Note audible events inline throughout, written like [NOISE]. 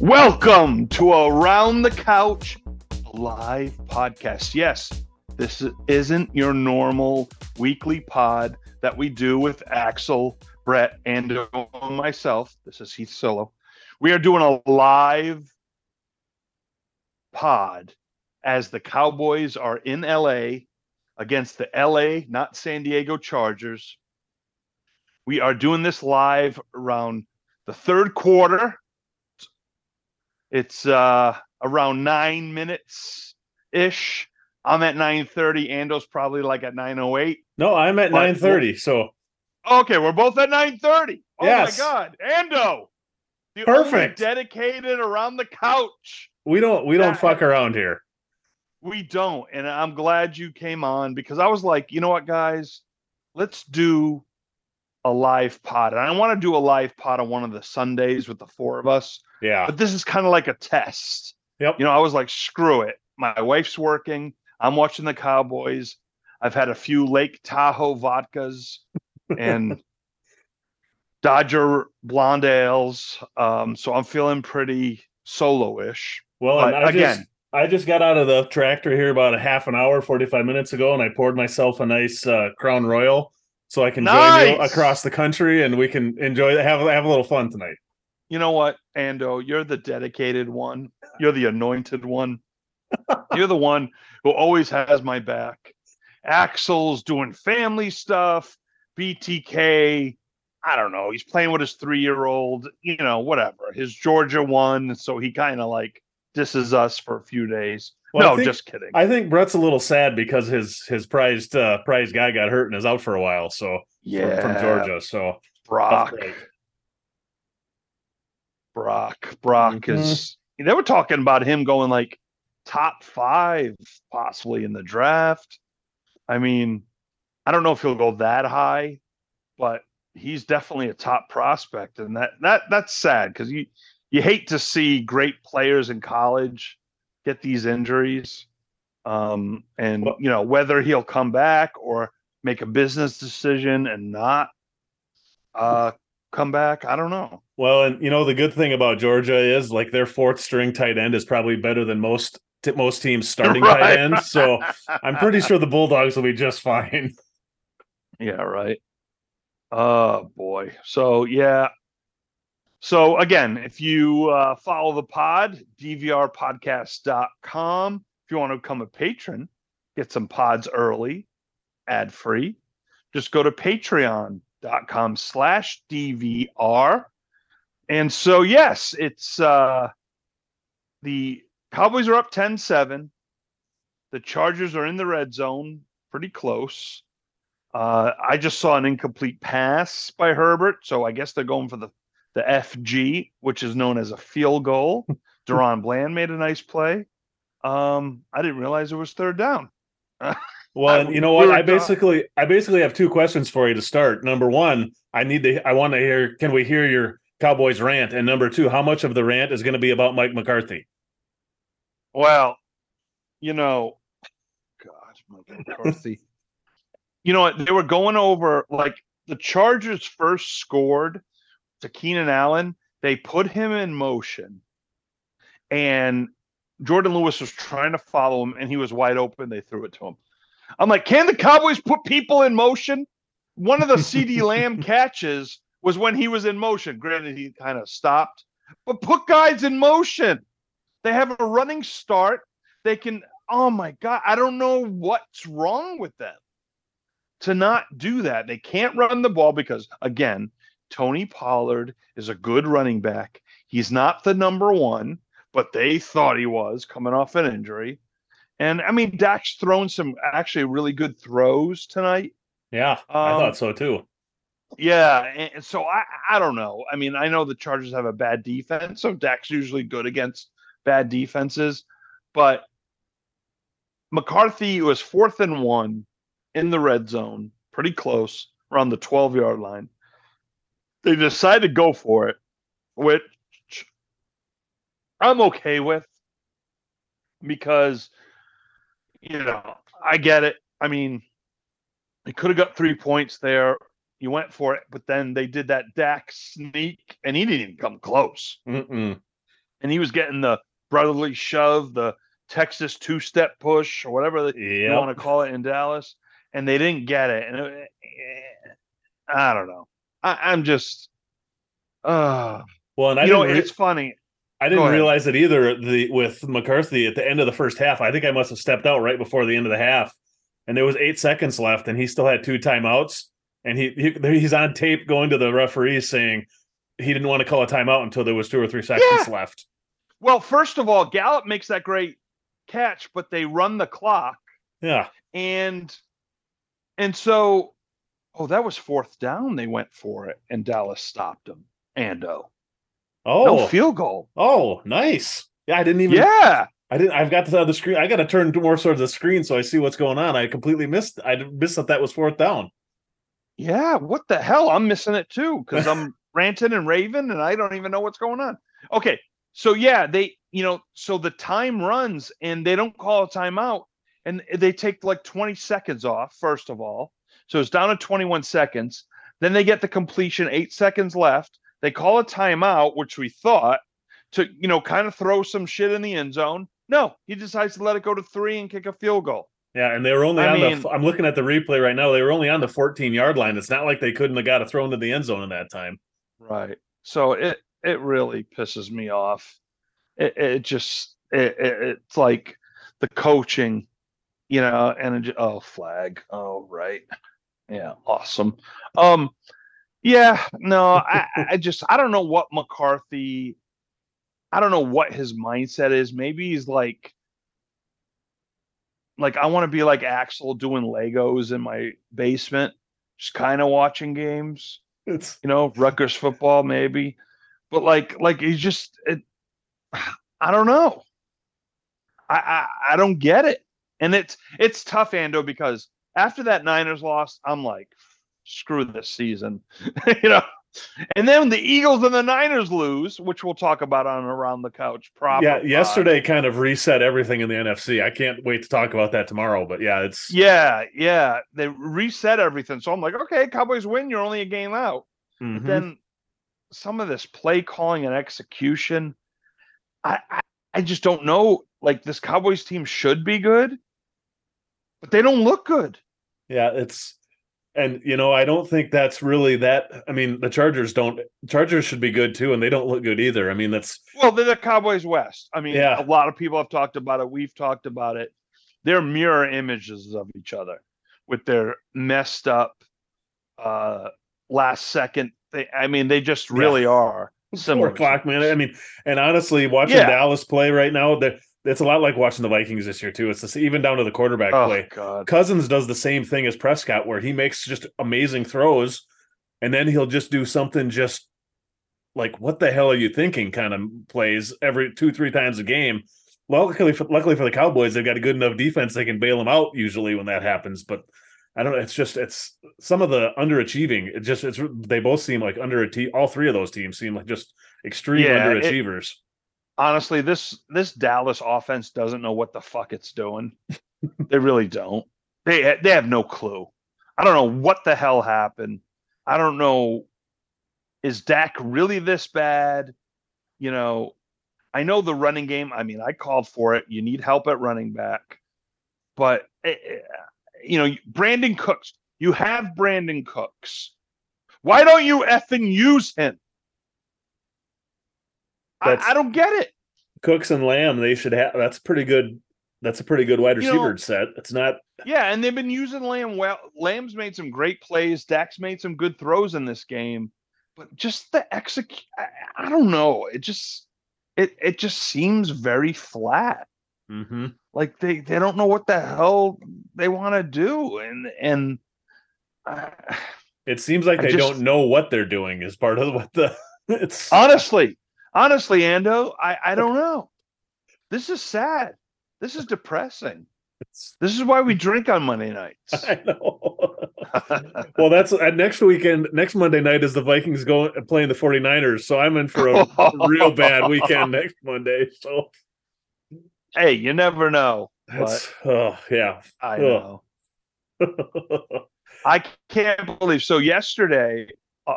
Welcome to Around the Couch live podcast. Yes, this isn't your normal weekly pod that we do with Axel, Brett, and myself. This is Heath Solo. We are doing a live pod as the Cowboys are in LA against the LA, not San Diego Chargers. We are doing this live around the third quarter. It's uh, around nine minutes ish. I'm at 9:30. Ando's probably like at 9:08. No, I'm at 9:30. So okay, we're both at 9:30. Oh yes. my god, Ando, the perfect, dedicated around the couch. We don't we don't that, fuck around here. We don't, and I'm glad you came on because I was like, you know what, guys, let's do a live pod. And I want to do a live pod on one of the Sundays with the four of us. Yeah. But this is kind of like a test. Yep. You know, I was like, screw it. My wife's working. I'm watching the Cowboys. I've had a few Lake Tahoe vodkas [LAUGHS] and Dodger blonde ales. Um, so I'm feeling pretty solo-ish. Well, I again, just, I just got out of the tractor here about a half an hour, 45 minutes ago, and I poured myself a nice uh, Crown Royal so I can nice. join you across the country and we can enjoy have have a little fun tonight. You know what, Ando, you're the dedicated one. You're the anointed one. you're the one who always has my back. Axel's doing family stuff. BTK, I don't know. He's playing with his three year old, you know, whatever. His Georgia won. So he kind of like disses us for a few days. Well, no, think, just kidding. I think Brett's a little sad because his his prized uh, prized guy got hurt and is out for a while. So yeah, from, from Georgia. So Brock, Brock, Brock mm-hmm. is. They were talking about him going like top five, possibly in the draft. I mean, I don't know if he'll go that high, but he's definitely a top prospect, and that that that's sad because you you hate to see great players in college get these injuries. Um, and well, you know whether he'll come back or make a business decision and not uh, come back, I don't know. Well, and you know the good thing about Georgia is like their fourth string tight end is probably better than most most teams starting [LAUGHS] right. tight end. So I'm pretty sure the Bulldogs will be just fine. [LAUGHS] Yeah, right. Oh boy. So yeah, so again, if you uh, follow the pod, dvrpodcast.com. If you want to become a patron, get some pods early, ad free, just go to patreon.com slash DVR. And so, yes, it's uh, the Cowboys are up 10 7. The Chargers are in the red zone, pretty close. Uh, I just saw an incomplete pass by Herbert, so I guess they're going for the the FG, which is known as a field goal. [LAUGHS] DaRon Bland made a nice play. Um, I didn't realize it was third down. [LAUGHS] well, you know what? I basically I basically have two questions for you to start. Number one, I need to I want to hear can we hear your Cowboys rant? And number two, how much of the rant is going to be about Mike McCarthy? Well, you know, God, Mike McCarthy. [LAUGHS] you know what? They were going over like the Chargers first scored to Keenan Allen, they put him in motion, and Jourdan Lewis was trying to follow him, and he was wide open. They threw it to him. I'm like, can the Cowboys put people in motion? One of the CeeDee [LAUGHS] Lamb catches was when he was in motion. Granted, he kind of stopped, but put guys in motion. They have a running start. They can. Oh my God, I don't know what's wrong with them to not do that. They can't run the ball because, again, Tony Pollard is a good running back. He's not the number one, but they thought he was coming off an injury. And I mean, Dak's thrown some actually really good throws tonight. Yeah, um, I thought so too. Yeah, and so I I don't know. I mean, I know the Chargers have a bad defense, so Dak's usually good against bad defenses, but McCarthy was fourth and one in the red zone, pretty close, around the 12 yard line they decided to go for it, which I'm okay with because, you know, I get it. I mean, they could have got three points there. You went for it, but then they did that Dak sneak, and he didn't even come close. Mm-mm. and he was getting the brotherly shove, the Texas two step push, or whatever yep. you want to call it in Dallas, and they didn't get it. And it, I don't know. I, am just, uh, well, and I you know, it's funny. I didn't realize it either. The with McCarthy at the end of the first half, I think I must have stepped out right before the end of the half, and there was eight seconds left, and he still had two timeouts, and he, he he's on tape going to the referees saying he didn't want to call a timeout until there was two or three seconds yeah. left. Well, first of all, Gallup makes that great catch, but they run the clock. Yeah, and and so, oh, that was fourth down. They went for it, and Dallas stopped them. Ando. Oh. Oh, no field goal. Oh, nice. Yeah, I didn't even. Yeah, I didn't. I've got this on the screen. I got to turn more towards the screen so I see what's going on. I completely missed. I missed that that was fourth down. Yeah, what the hell? I'm missing it too because I'm [LAUGHS] ranting and raving and I don't even know what's going on. Okay, so yeah, they you know so the time runs and they don't call a timeout and they take like 20 seconds off first of all. So it's down to 21 seconds. Then they get the completion, eight seconds left. They call a timeout, which we thought to, you know, kind of throw some shit in the end zone. No, he decides to let it go to three and kick a field goal. Yeah, and they were only I on mean, the. I'm looking at the replay right now. They were only on the 14 yard line. It's not like they couldn't have got it throw to the end zone in that time. Right. So it it really pisses me off. It it just it, it it's like the coaching, you know, and it, oh flag. Oh right. Yeah, awesome. Um yeah, no, [LAUGHS] I, I just I don't know what McCarthy I don't know what his mindset is. Maybe he's like like I want to be like Axel doing Legos in my basement, just kind of watching games. It's you know, Rutgers football maybe. But like like he's just it I don't know. I, I I don't get it. And it's it's tough, Ando, because after that Niners loss, I'm like, screw this season. [LAUGHS] you know. And then the Eagles and the Niners lose, which we'll talk about on around the couch. Probably. Yeah, yesterday kind of reset everything in the NFC. I can't wait to talk about that tomorrow. But yeah, it's yeah, yeah. They reset everything. So I'm like, okay, Cowboys win. You're only a game out. Mm-hmm. then some of this play calling and execution, I, I I just don't know. Like this Cowboys team should be good, but they don't look good. Yeah, it's and you know, I don't think that's really that. I mean, the Chargers don't. Chargers should be good too, and they don't look good either. I mean, that's well, they're the Cowboys West. I mean, yeah. a lot of people have talked about it. We've talked about it. They're mirror images of each other with their messed up uh last second. They, I mean, they just really yeah. are similar. Four o'clock, man. I mean, and honestly, watching yeah. Dallas play right now, that it's a lot like watching the Vikings this year too. It's this, even down to the quarterback oh, play. God. Cousins does the same thing as Prescott, where he makes just amazing throws, and then he'll just do something just like "What the hell are you thinking?" kind of plays every two three times a game. Luckily for, luckily for the Cowboys, they've got a good enough defense they can bail them out usually when that happens. But I don't know. It's just it's some of the underachieving. It just it's they both seem like under underachieve. All three of those teams seem like just extreme yeah, underachievers. It, honestly, this this Dallas offense doesn't know what the fuck it's doing. [LAUGHS] they really don't. They they have no clue. I don't know what the hell happened. I don't know. Is Dak really this bad? You know, I know the running game. I mean, I called for it. You need help at running back, but eh, eh, you know, Brandin Cooks. You have Brandin Cooks. Why don't you effing use him? I, I, don't get it. Cooks and Lamb, they should have. That's pretty good. That's a pretty good wide receiver you know, set. It's not. Yeah, and they've been using Lamb well. Lamb's made some great plays. Dak's made some good throws in this game, but just the execute. I, I, don't know. It just it it just seems very flat. Mm-hmm. Like they they don't know what the hell they want to do, and and. Uh, it seems like I they just, don't know what they're doing. Is part of what the. [LAUGHS] It's honestly, honestly, Ando, I, I don't know. This is sad. This is depressing. It's, this is why we drink on Monday nights. [LAUGHS] I know. well, that's uh, next weekend. Next Monday night is the Vikings going playing the 49ers. So I'm in for a [LAUGHS] real bad weekend next Monday. So, hey, you never know. But oh yeah, I know. [LAUGHS] I can't believe. So yesterday, uh,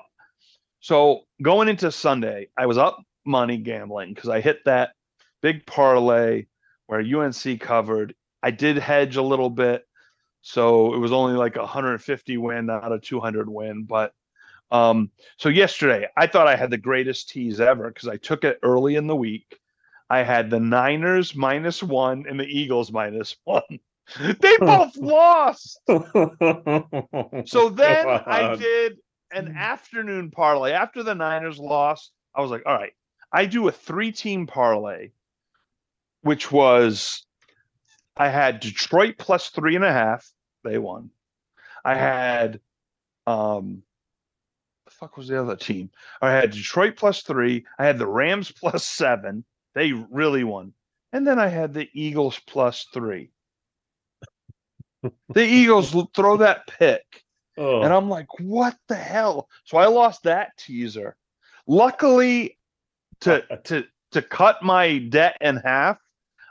so going into Sunday, I was up money gambling because I hit that big parlay where UNC covered. I did hedge a little bit, so it was only like a 150 win, not a 200 win. But um, so yesterday, I thought I had the greatest tease ever because I took it early in the week. I had the Niners minus one and the Eagles minus [LAUGHS] one. they [LAUGHS] both lost. [LAUGHS] so then I did an afternoon parlay after the Niners lost. I was like, all right, I do a three team parlay, which was I had Detroit plus three and a half. They won. I had um the fuck was the other team? I had Detroit plus three. I had the Rams [LAUGHS] plus seven. They really won. And then I had the Eagles plus three. the [LAUGHS] Eagles throw that pick. Oh. And I'm like, what the hell? So I lost that teaser. Luckily, to uh, uh, to to cut my debt in half,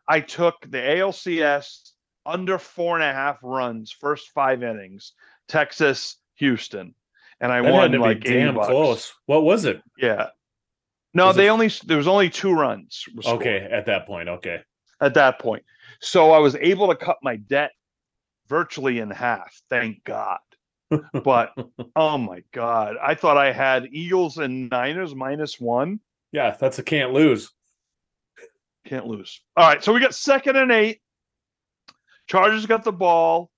I took the ALCS under four and a half runs, first five innings, Texas, Houston, and I that won like damn bucks. close. What was it? Yeah, no, was they it... only there was only two runs. Okay, at that point, okay. At that point, so I was able to cut my debt virtually in half. Thank God. but [LAUGHS] oh my God, I thought I had Eagles and Niners minus one. Yeah, that's a can't lose. Can't lose. All right, so we got second and eight. Chargers got the ball.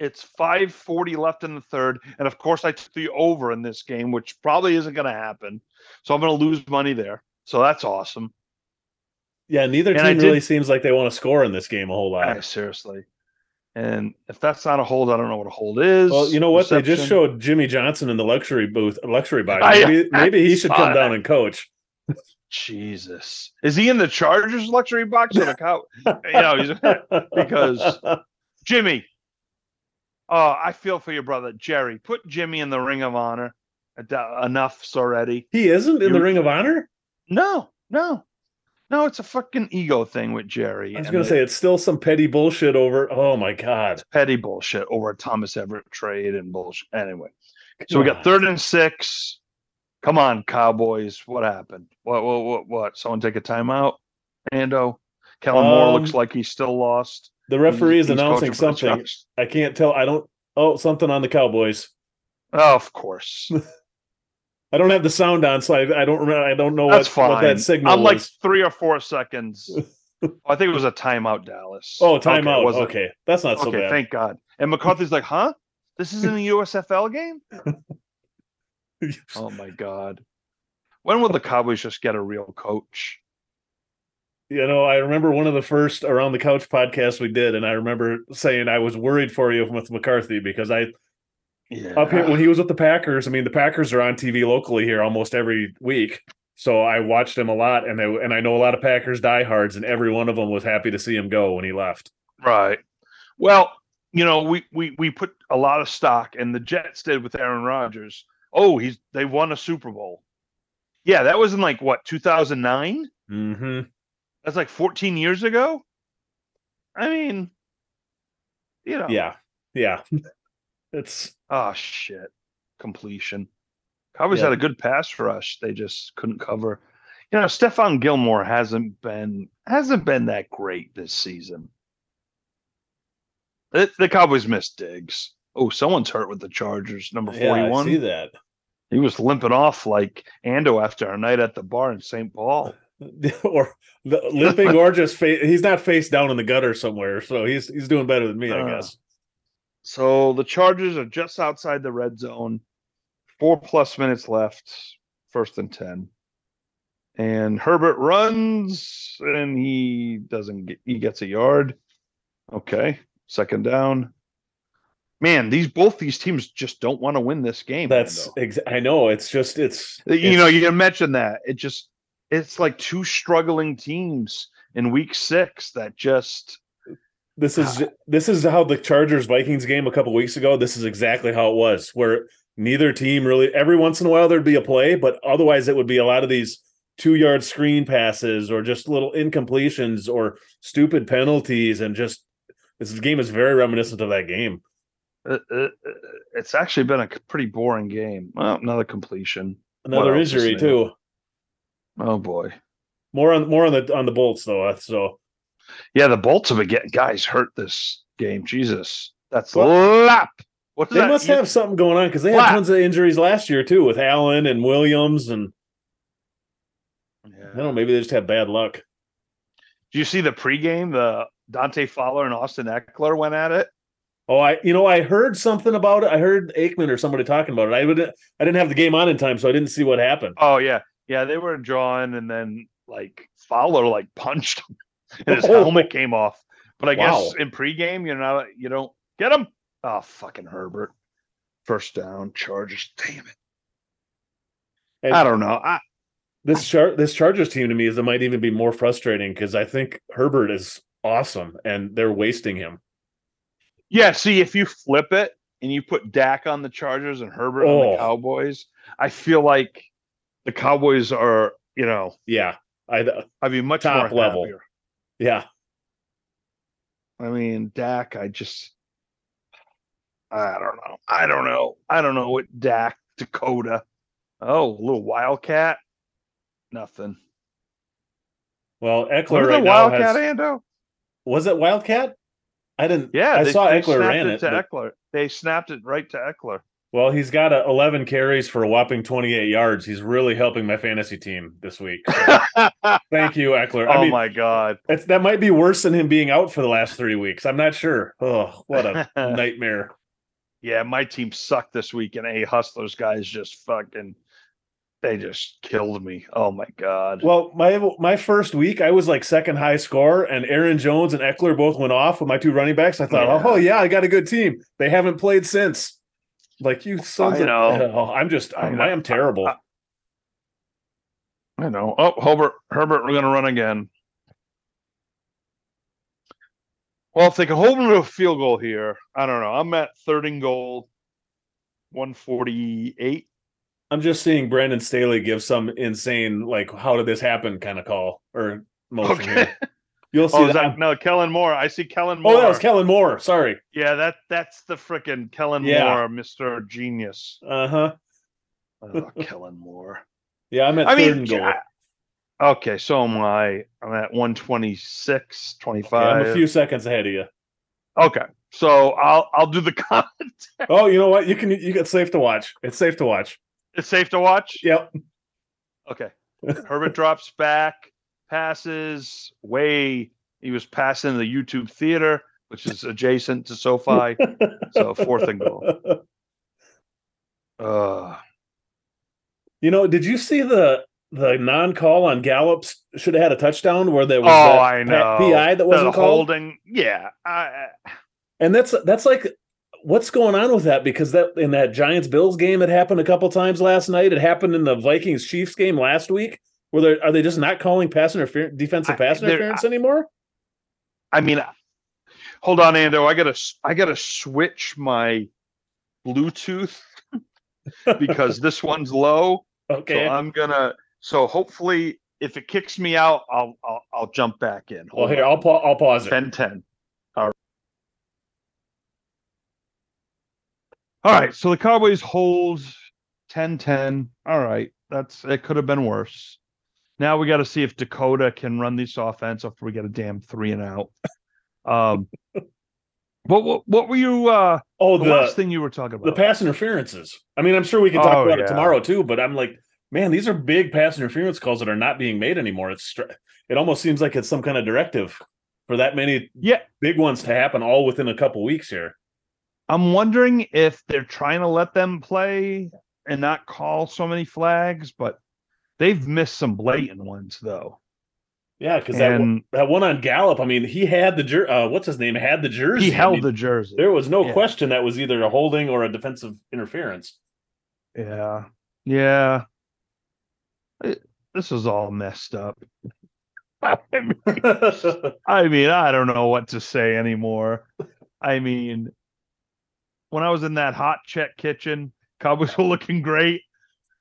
It's 540 left in the third. And of course, I took the over in this game, which probably isn't going to happen. So I'm going to lose money there. So that's awesome. Yeah, neither and team really seems like they want to score in this game a whole lot. Yeah, seriously. And if that's not a hold, I don't know what a hold is. Well, you know what? Reception. They just showed Jimmy Johnson in the luxury booth, luxury box. Maybe, I, [LAUGHS] maybe he should come down and coach. Jesus, is he in the Chargers luxury box or the cow? you know, [LAUGHS] because Jimmy. Oh, I feel for your brother Jerry. Put Jimmy in the Ring of Honor. Uh, Enough's already. He isn't in you, the Ring of Honor. No, no. No, it's a fucking ego thing with Jerry. I was going to say it's still some petty bullshit over. Oh my god, petty bullshit over a Thomas Everett trade and bullshit. Anyway, so we got third and six. Come on, Cowboys. What happened? What? What? What? what? Someone take a timeout. Ando. Kellen um, Moore looks like he's still lost. The referee is announcing something. I can't tell. I don't. Oh, something on the Cowboys. Oh, of course. [LAUGHS] I don't have the sound on, so I, I don't remember. I don't know what, what, that signal. I'm was. like three or four seconds. [LAUGHS] Oh, I think it was a timeout, Dallas. Oh, timeout. Okay, okay. that's not so okay, bad. Thank God. And McCarthy's like, "Huh? This isn't a USFL game." [LAUGHS] oh my God. When will the Cowboys just get a real coach? You know, I remember one of the first around the couch podcasts we did, and I remember saying I was worried for you with McCarthy because I yeah. Up here when he was with the Packers, I mean the Packers are on TV locally here almost every week. So I watched him a lot and I, and I know a lot of Packers diehards and every one of them was happy to see him go when he left. Right. Well, you know, we we we put a lot of stock and the Jets did with Aaron Rodgers. Oh, he's they won a Super Bowl. Yeah, that was in like what, 2009? Mhm. That's like 14 years ago? I mean, you know. Yeah. Yeah. It's oh shit, completion. Cowboys yeah. had a good pass rush. They just couldn't cover. You know, Stephon Gilmore hasn't been hasn't been that great this season. The, the Cowboys missed Diggs. Oh, someone's hurt with the Chargers. Number forty-one. Yeah, see that. He was limping off like Ando after a night at the bar in St. Paul. [LAUGHS] or [LAUGHS] limping, or just face. He's not face down in the gutter somewhere, so he's he's doing better than me, uh, I guess. So the Chargers are just outside the red zone. Four plus minutes left, first and 10. And Herbert runs and he doesn't get, he gets a yard. Okay. Second down. Man, these both these teams just don't want to win this game. That's ex- I know. It's just it's you it's, know, you can mention that. It just it's like two struggling teams in week six that just this is ah. this is how the Chargers Vikings game a couple weeks ago. This is exactly how it was, where neither team really. Every once in a while there'd be a play, but otherwise it would be a lot of these two yard screen passes or just little incompletions or stupid penalties, and just this game is very reminiscent of that game. It, it, it's actually been a pretty boring game. Well, another completion, another injury too. Oh boy. More on more on the on the bolts though. Uh, so yeah, the bolts of been getting guys hurt this game. Jesus, that's well, lap. What they that? must have something going on because they lap. had tons of injuries last year too with Allen and Williams and yeah. I don't know. Maybe they just had bad luck. Do you see the pregame? The Dante Fowler and Austin Ekeler went at it. Oh, I you know I heard something about it. I heard Aikman or somebody talking about it. I would I didn't have the game on in time, so I didn't see what happened. Oh yeah, yeah, they were drawing, and then like Fowler like punched him, [LAUGHS] and his oh. helmet came off. But I wow. guess in pregame, you're not you don't get him. Oh fucking Herbert, first down, Chargers. Damn it. I don't know. I, this char- this Chargers team to me is it might even be more frustrating because I think Herbert is awesome and they're wasting him. Yeah, see, if you flip it and you put Dak on the Chargers and Herbert oh. on the oh. Cowboys, I feel like the Cowboys are, you know, yeah, I'd I'd be much top more level. Happier. Yeah, I mean Dak, I just, I don't know, I don't know, I don't know what Dak Dakota. Oh, a little Wildcat, nothing. Well, Ekeler right Wildcat has, Ando? Was it Wildcat? I didn't. Yeah, I they, saw they Ekeler ran it. to but... Ekeler. They snapped it right to Ekeler. Well, he's got a 11 carries for a whopping 28 yards. He's really helping my fantasy team this week. So [LAUGHS] thank you, Ekeler. I oh mean, my god, that might be worse than him being out for the last three weeks. I'm not sure. Oh, what a [LAUGHS] nightmare. Yeah, my team sucked this week, and a hustlers guys just fucking they just killed me. Oh my god. Well, my my first week, I was like second high score, and Aaron Jones and Ekeler both went off with my two running backs. I thought, yeah. oh yeah, I got a good team. They haven't played since. Like you sons I know. [LAUGHS] Of, oh, I'm just I, I am terrible. I, I, know. Oh, Herbert, Herbert, we're gonna run again. Well, if they can hold them to a field goal here, I don't know. I'm at third and goal, 148. I'm just seeing Brandon Staley give some insane like how did this happen kind of call or motion okay. [LAUGHS] here. You'll see oh, that. that. No, Kellen Moore. I see Kellen Moore. Oh, that was Kellen Moore. Sorry. Yeah, that that's the freaking Kellen yeah. Moore, Mr. Genius. Uh-huh. oh, [LAUGHS] Kellen Moore. Yeah, I'm at I mean, goal. Yeah. Okay, so am I. I'm at 126, 25. Okay, I'm a few seconds ahead of you. Okay. So I'll I'll do the [LAUGHS] content. Oh, you know what? You can you get safe to watch. It's safe to watch. It's safe to watch. Yep. Okay. Herbert [LAUGHS] drops back, passes way. He was passing the YouTube theater, which is adjacent to SoFi. so fourth and goal. [LAUGHS] Uh, you know, did you see the the non-call on Gallup's should have had a touchdown where there was oh I know PI that wasn't the holding yeah I, and that's that's like what's going on with that? Because that in that Giants Bills game, it happened a couple times last night. It happened in the Vikings Chiefs game last week. Where they are they just not calling pass interference, defensive pass I, interference anymore? I mean, hold on, Ando. I gotta I gotta switch my Bluetooth [LAUGHS] because this one's low. Okay, so I'm gonna. So hopefully, if it kicks me out, I'll I'll, I'll jump back in. Oh, hold well, here on. I'll pa- I'll pause it. 10 10. All right, so the Cowboys hold 10-10. All right, that's it. Could have been worse. Now we got to see if Dakota can run this offense if we get a damn three and out. Um, [LAUGHS] what what what were you? Uh, oh, the, the last thing you were talking about the pass interferences. I mean, I'm sure we can talk oh, about yeah. it tomorrow too. But I'm like, man, these are big pass interference calls that are not being made anymore. It's it almost seems like it's some kind of directive for that many yeah big ones to happen all within a couple weeks here. I'm wondering if they're trying to let them play and not call so many flags, but they've missed some blatant ones though. Yeah, because that one, that one on Gallup, I mean, he had the jer- uh, what's his name? Had the jersey. He held I mean, the jersey. There was no yeah. question that was either a holding or a defensive interference. Yeah, yeah. It, this is all messed up. I [LAUGHS] mean, I mean, I don't know what to say anymore. I mean, when I was in that hot check kitchen, Cowboys were looking great,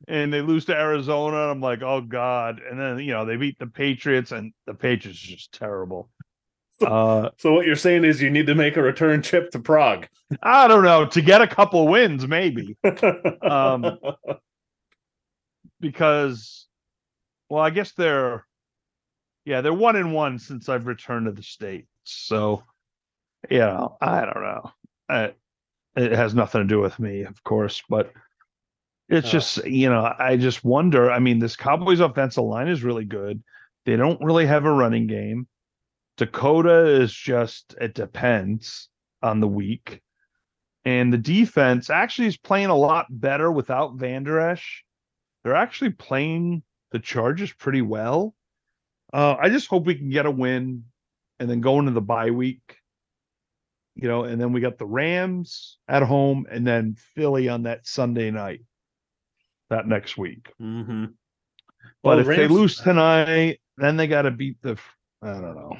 and they lose to Arizona. And I'm like, oh god! And then you know they beat the Patriots, and the Patriots are just terrible. Uh, so what you're saying is you need to make a return trip to Prague. I don't know to get a couple wins, maybe. um, [LAUGHS] because well, I guess they're yeah, they're one in one since I've returned to the States. So, you know, I don't know. I, it has nothing to do with me, of course, but it's oh. just, you know, I just wonder. I mean, this Cowboys offensive line is really good. They don't really have a running game. Dakota is just, it depends on the week. And the defense actually is playing a lot better without Vander Esch. They're actually playing the Chargers pretty well. Uh, I just hope we can get a win and then go into the bye week. You know, and then we got the Rams at home and then Philly on that Sunday night that next week. Mm-hmm. But well, if Rams... they lose tonight, then they got to beat the. I don't know.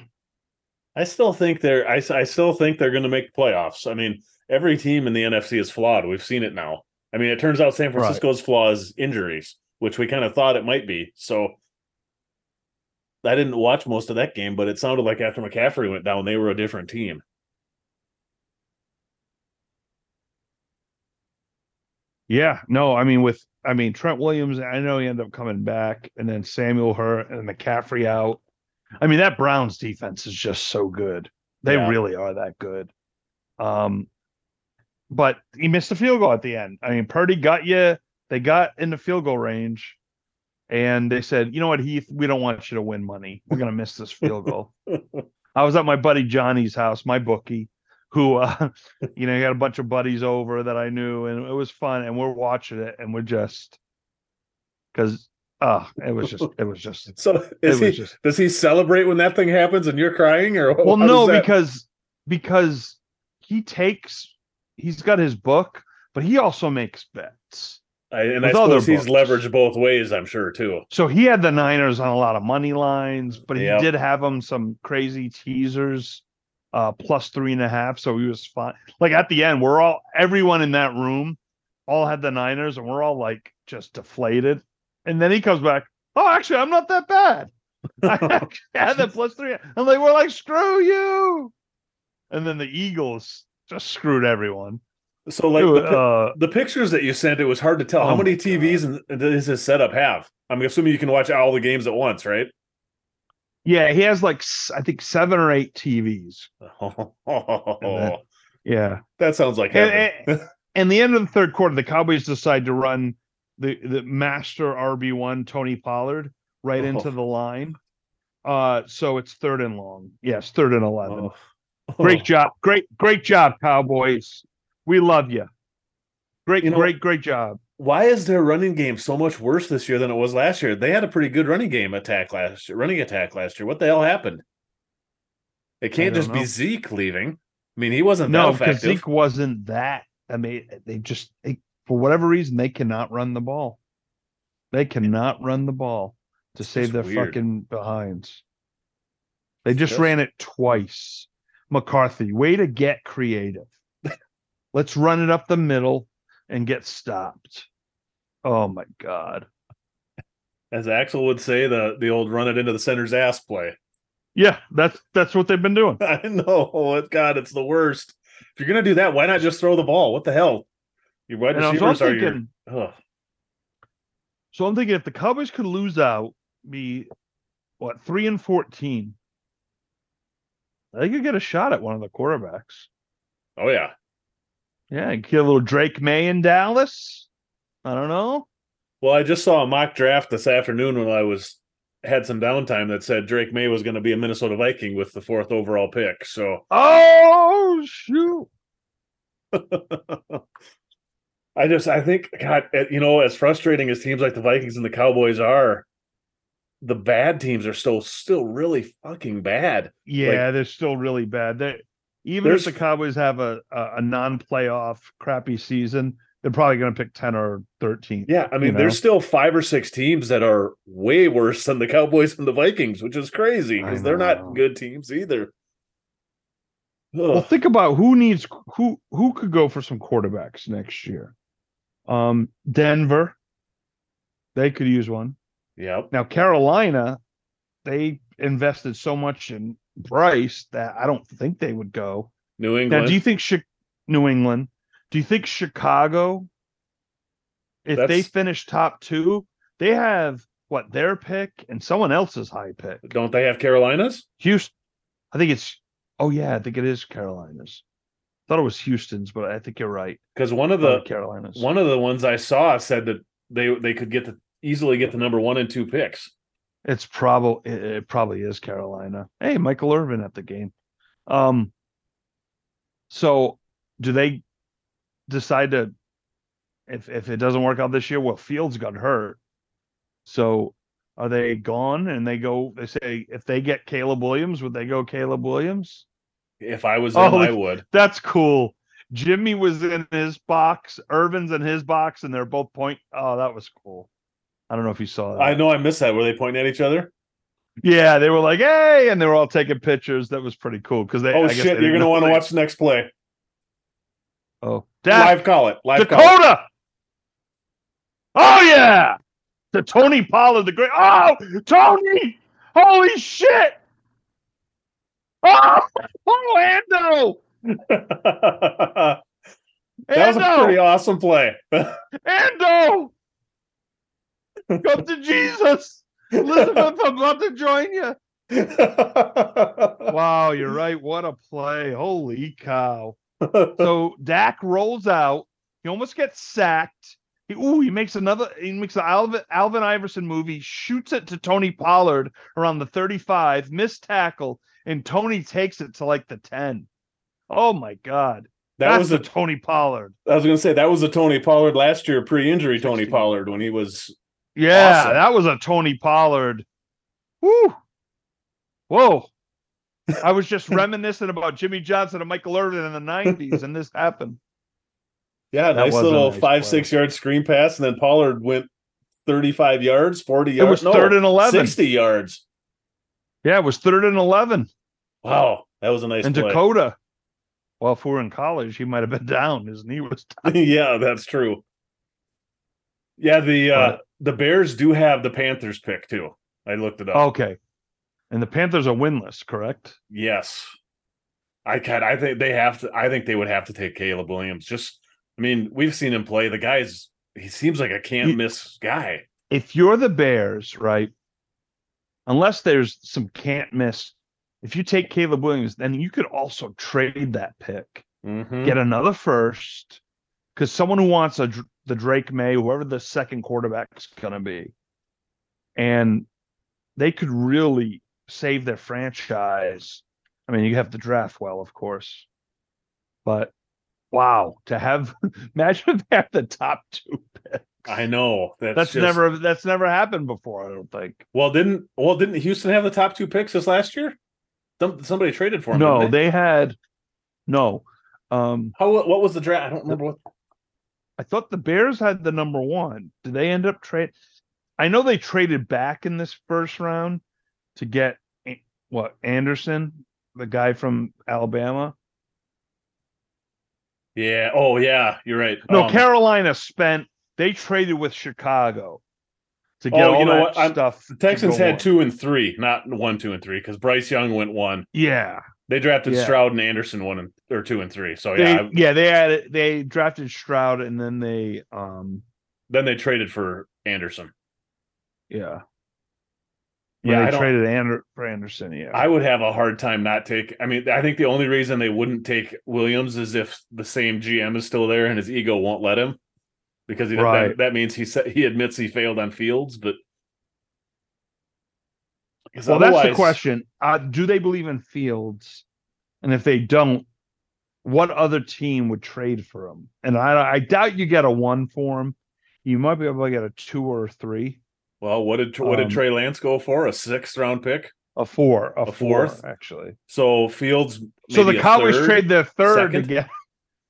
I still think they're. I, I still think they're going to make playoffs. I mean, every team in the NFC is flawed. We've seen it now. I mean, it turns out San Francisco's right. flaws injuries, which we kind of thought it might be. So I didn't watch most of that game, but it sounded like after McCaffrey went down, they were a different team. Yeah, no, I mean with I mean Trent Williams, I know he ended up coming back, and then Samuel hurt and McCaffrey out. I mean that Browns defense is just so good. They yeah. really are that good. Um, but he missed a field goal at the end. I mean, Purdy got you. They got in the field goal range and they said, "You know what, Heath? We don't want you to win money. We're gonna miss this field goal." [LAUGHS] I was at my buddy Johnny's house, my bookie, who, uh, [LAUGHS] you know, he had a bunch of buddies over that I knew, and it was fun. And we're watching it, and we're just because, uh, it was just, it was just. [LAUGHS] So, is he? Just, does he celebrate when that thing happens and you're crying, or well, no, that... because because he takes, he's got his book, but he also makes bets. I, and I suppose he's leveraged both ways, I'm sure too. So he had the Niners on a lot of money lines, but he yep. did have them some crazy teasers, uh, plus three and a half. So he was fine. Like at the end, we're all everyone in that room all had the Niners, and we're all like just deflated. And then he comes back. Oh, actually, I'm not that bad. [LAUGHS] I had that plus three. And they were like, screw you. And then the Eagles just screwed everyone. So, like the, uh, the, pictures that you sent, it was hard to tell oh how many TVs and does his setup have. I'm assuming you can watch all the games at once, right? Yeah, he has like I think seven or eight TVs. Oh, then, yeah, that sounds like. And, and, and, the end of the third quarter, the Cowboys decide to run the the master RB one Tony Pollard right oh. into the line. Uh, so it's third and long. Yes, third and eleven. Oh. Great job, great great job, Cowboys. We love you. Great, you know, great, great job. Why is their running game so much worse this year than it was last year? They had a pretty good running game attack last year, running attack last year. What the hell happened? It can't just know. be Zeke leaving. I mean, he wasn't no, because Zeke wasn't that. I mean, they just they, for whatever reason they cannot run the ball. They cannot run the ball to save their weird. fucking behinds. They just ran it twice. McCarthy, way to get creative. [LAUGHS] Let's run it up the middle and get stopped. Oh my god. As Axel would say, the the old run it into the center's ass play. Yeah, that's that's what they've been doing. [LAUGHS] I know. Oh, god, it's the worst. If you're gonna do that, why not just throw the ball? What the hell? Your wide and receivers are thinking, your. So I'm thinking if the Cowboys could lose out, be what three and fourteen, they could get a shot at one of the quarterbacks. Oh yeah, yeah, and get a little Drake Maye in Dallas. I don't know. Well, I just saw a mock draft this afternoon when I was had some downtime that said Drake Maye was going to be a Minnesota Viking with the fourth overall pick. So, oh shoot! [LAUGHS] I just I think God, eh, you know, as frustrating as teams like the Vikings and the Cowboys are, the bad teams are still still really fucking bad. Yeah, like, they're still really bad. They even There's... if the Cowboys have a a, a non-playoff crappy season, they're probably going to pick 10 or 13. Yeah, I mean, you know? there's still five or six teams that are way worse than the Cowboys and the Vikings, which is crazy because they're not good teams either. Ugh. Well, think about who needs who who could go for some quarterbacks next year. Um, Denver, they could use one. Yep. Now Carolina, they invested so much in Bryce that I don't think they would go. New England. Now, do you think New England? Do you think Chicago, if That's... they finish top two, they have what their pick and someone else's high pick. Don't they have Carolina's? Houston. I think it's. Oh yeah, I think it is Carolina's. Thought it was Houston's, but I think you're right. Because one of the Carolinas, one of the ones I saw said that they they could get the easily get the number one and two picks. It's probably it, probably is Carolina. Hey, Michael Irvin at the game. Um. So, do they decide to? If if it doesn't work out this year, well, Fields got hurt. So, are they gone and they go? They say if they get Caleb Williams, would they go Caleb Williams? If I was them, oh, I would. That's cool. Jimmy was in his box, Irvin's in his box, and they're both point. Oh, that was cool. I don't know if you saw that. I know I missed that. Were they pointing at each other? Yeah, they were like, "Hey," and they were all taking pictures. That was pretty cool because they. Oh I shit! You're gonna want to watch the next play. Oh, Dak, live call it. Live Dakota. Call it. Oh yeah, the Tony Pollard, the great. Oh, Tony! Holy shit! Oh, [LAUGHS] oh Ando! [LAUGHS] that was a pretty awesome play. [LAUGHS] Ando! Come to Jesus. Elizabeth, I'm about to join you. [LAUGHS] wow, you're right. What a play. Holy cow. so Dak rolls out. He almost gets sacked. He, ooh, he makes another. He makes the Alvin, Alvin Iverson movie. Shoots it to Tony Pollard around the 35. Missed tackle, and Tony takes it to like the 10. Oh my god, that That's was a Tony Pollard. I was going to say that was a Tony Pollard last year, pre-injury Tony Pollard when he was yeah, awesome. that was a Tony Pollard. Woo! Whoa. I was just [LAUGHS] reminiscing about Jimmy Johnson and Michael Irvin in the 90s, and this happened. Yeah, that nice little nice five, play. six yard screen pass, and then Pollard went 35 yards, 40 yards. It was no, third and 11. 60 yards. Yeah, it was third and 11. Wow, that was a nice And play. Dakota, well, if we were in college, he might have been [LAUGHS] down. His knee was down. [LAUGHS] yeah, that's true. Yeah, the uh, the Bears do have the Panthers pick too. I looked it up. Okay. And the Panthers are winless, correct? Yes. I can I think they have to I think they would have to take Caleb Williams. Just I mean, we've seen him play. The guy's he seems like a can't miss guy. If you're the Bears, right? Unless there's some can't miss, if you take Caleb Williams, then you could also trade that pick. Mm-hmm. Get another first. Because someone who wants a the Drake Maye, whoever the second quarterback's going to be. And they could really save their franchise. I mean, you have to draft well, of course. But wow, to have [LAUGHS] imagine if they have the top two picks. I know that's, that's just, never that's never happened before. I don't think. Well, didn't well didn't Houston have the top two picks this last year? Somebody traded for them. No, they? they? had no. Um, How what was the draft? I don't remember what I thought the Bears had the number one. Did they end up trade? I know they traded back in this first round to get what Anderson, the guy from Alabama. Yeah. Oh, yeah. You're right. No, um, Carolina spent. They traded with Chicago to get oh, all you know that what? stuff. The Texans had on. two and three, not one, two, and three, because Bryce Young went one. Yeah. They drafted yeah. Stroud and Anderson one and or two and three. So yeah, they, yeah, they had they drafted Stroud and then they um then they traded for Anderson. Yeah. yeah, they traded Ander- for Anderson. Yeah, I would have a hard time not take. I mean, I think the only reason they wouldn't take Williams is if the same GM is still there and his ego won't let him, because he, right. that, that means he said he admits he failed on Fields. But well, that's the question. Uh, do they believe in Fields? And if they don't, what other team would trade for him? And I, I doubt you get a one for him. You might be able to get a two or a three. Well, what did what did um, Trey Lance go for? A sixth round pick? A four, a, a fourth, actually. So Fields. So the Cowboys third, trade their third second. again. [LAUGHS]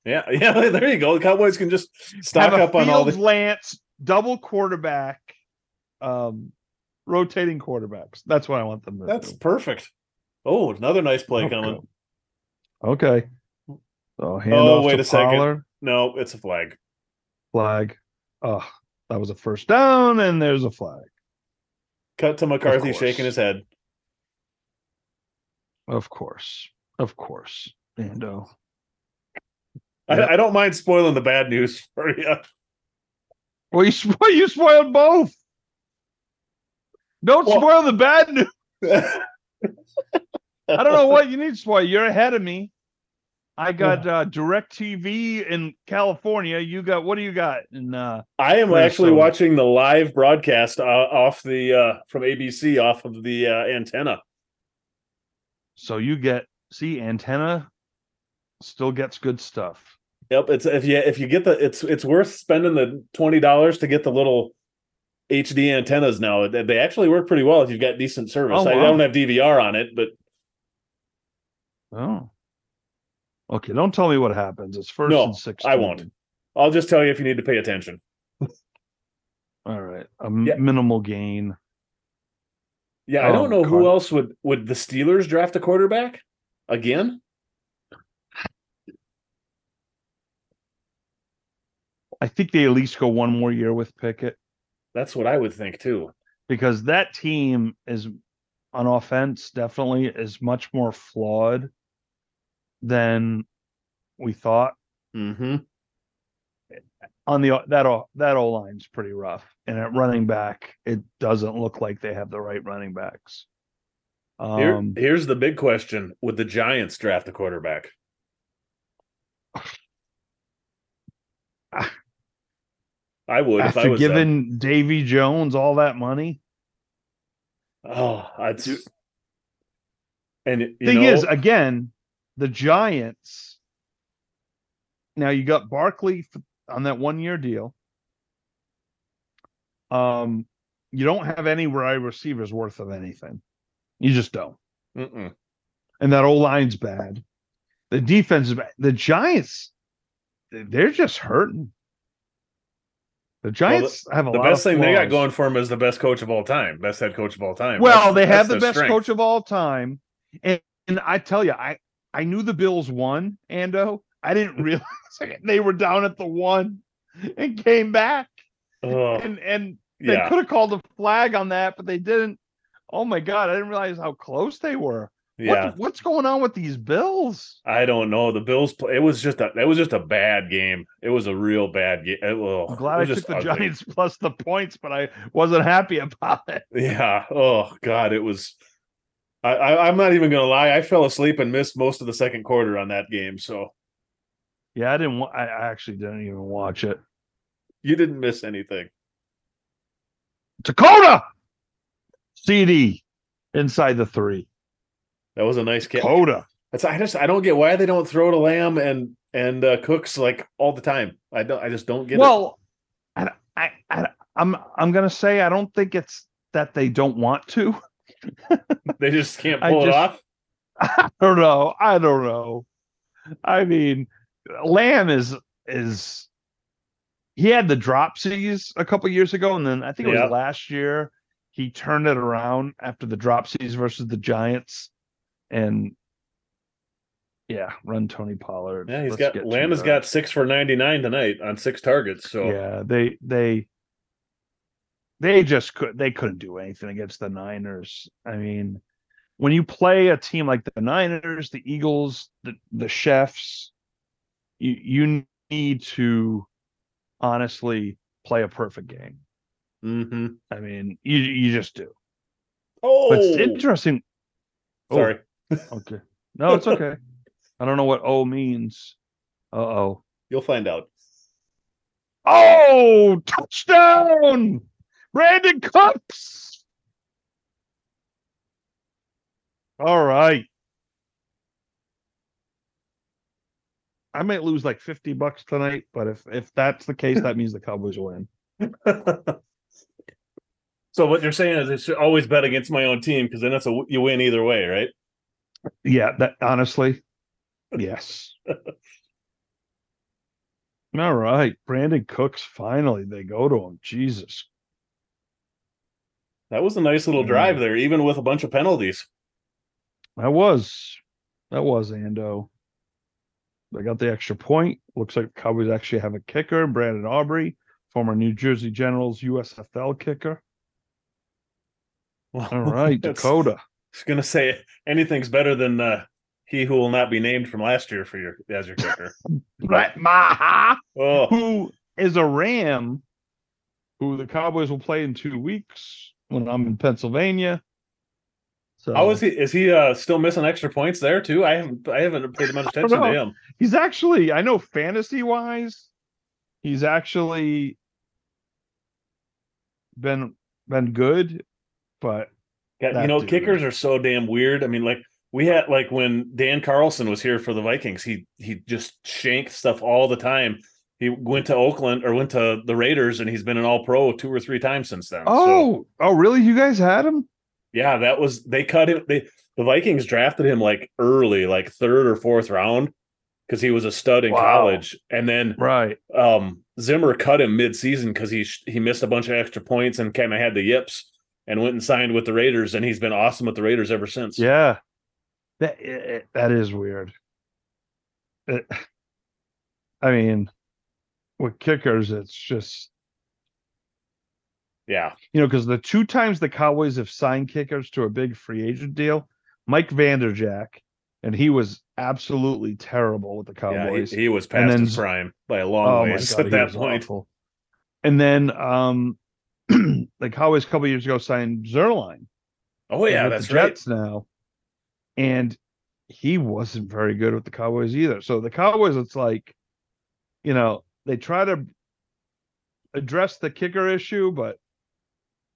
Yeah, [LAUGHS] yeah. There you go. The Cowboys can just stock up on all the Lance double quarterback. Um, rotating quarterbacks. That's what I want them to That's do. perfect. Oh, another nice play okay. coming. Okay. So oh, wait to a second. No, it's a flag. Flag. Oh, that was a first down, and there's a flag. Cut to McCarthy shaking his head. Of course. Of course. Ando. I, I, don't mind spoiling the bad news for you. Well, you, [LAUGHS] you spoiled both. Don't well, spoil the bad news. [LAUGHS] I don't know what you need to spoil. You're ahead of me. I got uh, DirecTV in California. You got what do you got? In uh, I am actually watching the live broadcast uh, off the uh, from ABC off of the uh, antenna. So you get see antenna still gets good stuff. Yep, it's if you if you get the it's it's worth spending the twenty dollars to get the little HD antennas now. They actually work pretty well if you've got decent service. Oh, wow. I don't have DVR on it, but oh, okay. Don't tell me what happens. It's first no, and six. I won't. I'll just tell you if you need to pay attention. [LAUGHS] All right, a yeah. minimal gain. Yeah, I don't oh, know who else would would the Steelers draft a quarterback again. I think they at least go one more year with Pickett. That's what I would think too. Because that team is on offense definitely is much more flawed than we thought. Mm-hmm. On the that all that O line's pretty rough, and at running back, it doesn't look like they have the right running backs. Um, Here, here's the big question: Would the Giants draft a quarterback? [LAUGHS] I would after if I was giving them. Davy Jones all that money. Oh, I do. And thing know, is, again, the Giants. Now you got Barkley on that one year deal. Um, you don't have any wide receivers worth of anything. You just don't. Mm-mm. And that old line's bad. The defense is bad. The Giants, they're just hurting. The Giants well, the, have a lot the best thing they got going for them is the best coach of all time, best head coach of all time. Well, that's, they have the best strength. coach of all time, and, and, I tell you, I I knew the Bills won, Ando. I didn't [LAUGHS] realize they were down at the one and came back, and and they yeah. could have called a flag on that, but they didn't. Oh my god, I didn't realize how close they were. Yeah. What, what's going on with these Bills? I don't know. The Bills. It was just a. It was just a bad game. It was a real bad game. Oh, I'm glad I took the ugly. Giants [LAUGHS] plus the points, but I wasn't happy about it. Yeah. Oh God, it was. I, I I'm not even gonna lie. I fell asleep and missed most of the second quarter on that game. So. Yeah, I didn't. I actually didn't even watch it. You didn't miss anything. Dakota. CeeDee inside the three. That was a nice catch. Coda. That's I just I don't get why they don't throw to Lamb and and uh, Cooks like all the time. I don't I just don't get well, it. Well, I, I I'm I'm gonna say I don't think it's that they don't want to. [LAUGHS] they just can't pull just, it off. [LAUGHS] I don't know. I don't know. I mean, Lamb is is he had the dropsies a couple years ago, and then I think it was yep. last year he turned it around after the dropsies versus the Giants and yeah, run Tony Pollard. Yeah, he's Let's got Lamb has got six for ninety nine tonight on six targets. So yeah, they they they just could they couldn't do anything against the Niners. I mean, when you play a team like the Niners, the Eagles, the the Chefs, you you need to honestly play a perfect game. Mm-hmm. I mean, you you just do. Oh, but it's interesting. Sorry. Oh, okay. No, it's okay. [LAUGHS] I don't know what O means. Uh oh. You'll find out. Oh, touchdown! Brandin Cooks. All right. I might lose like 50 bucks tonight, but if if that's the case, that means the Cowboys win. [LAUGHS] so what you're saying is I should always bet against my own team because then that's a you win either way, right? Yeah, that honestly, yes. All right, Brandin Cooks. Finally, they go to him. Jesus, that was a nice little mm. drive there, even with a bunch of penalties. That was, that was Ando. They got the extra point. Looks like Cowboys actually have a kicker, Brandon Aubrey, former New Jersey Generals USFL kicker. All right, [LAUGHS] Dakota was gonna say anything's better than uh, he who will not be named from last year for your as your kicker. [LAUGHS] Brett Maher, [LAUGHS] oh. who is a Ram, who the Cowboys will play in two weeks. when I'm in Pennsylvania. So how is he? Is he uh, still missing extra points there too? I haven't I haven't paid much attention to him. He's actually I know fantasy wise, he's actually been been good, but yeah, you know, dude. kickers are so damn weird. I mean, like we had like when Dan Carlson was here for the Vikings, he he just shanked stuff all the time. He went to Oakland or went to the Raiders, and he's been an All Pro two or three times since then. Oh, so, oh, really? You guys had him? Yeah, that was they cut him. They the Vikings drafted him like early, like third or fourth round, because he was a stud in wow. college, and then right, um, Zimmer cut him mid season because he he missed a bunch of extra points and kind of had the yips, and went and signed with the Raiders, and he's been awesome with the Raiders ever since. Yeah, that it, that is weird. It, I mean, with kickers, it's just yeah. You know, because the two times the Cowboys have signed kickers to a big free agent deal, Mike Vanderjagt, and he was absolutely terrible with the Cowboys. Yeah, he, he was past then, his prime by a long oh ways God, at that point. Awful. And then um [CLEARS THROAT] the Cowboys a couple years ago signed Zuerlein. Oh yeah, that's the Jets right. now. And he wasn't very good with the Cowboys either. So the Cowboys, it's like, you know, they try to address the kicker issue, but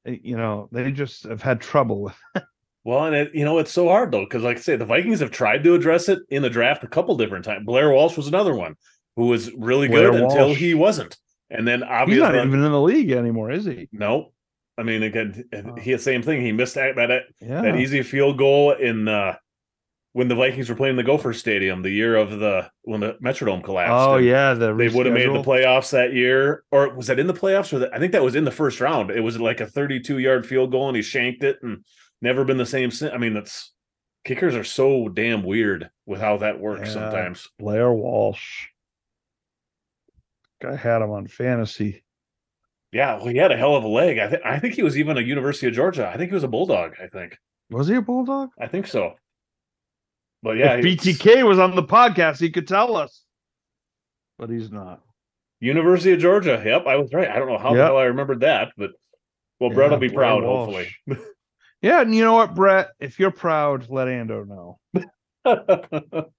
Eh, you know, they just have had trouble with. [LAUGHS] well, and it, you know, it's so hard though, because like I say, the Vikings have tried to address it in the draft a couple different times. Blair Walsh was another one who was really Blair good Walsh. until he wasn't, and then obviously he's not even in the league anymore, is he? No. I mean, again, oh. he the same thing. He missed that that, yeah. that easy field goal in uh, when the Vikings were playing the Gopher Stadium the year of the when the Metrodome collapsed. Oh yeah, the they would have made the playoffs that year, or was that in the playoffs? Or the, I think that was in the first round. It was like a 32 yard field goal, and he shanked it, and never been the same since. I mean, that's kickers are so damn weird with how that works yeah, sometimes. Blair Walsh, I had him on fantasy. Yeah, well, he had a hell of a leg. I think I think he was even a University of Georgia. I think he was a bulldog. I think was he a bulldog? I think so. But yeah, if BTK was on the podcast, he could tell us. But he's not. University of Georgia. Yep, I was right. I don't know how yep. the hell I remembered that, but well, yeah, Brett will be proud, Walsh. hopefully. [LAUGHS] yeah, and you know what, Brett? If you're proud, let Ando know. [LAUGHS]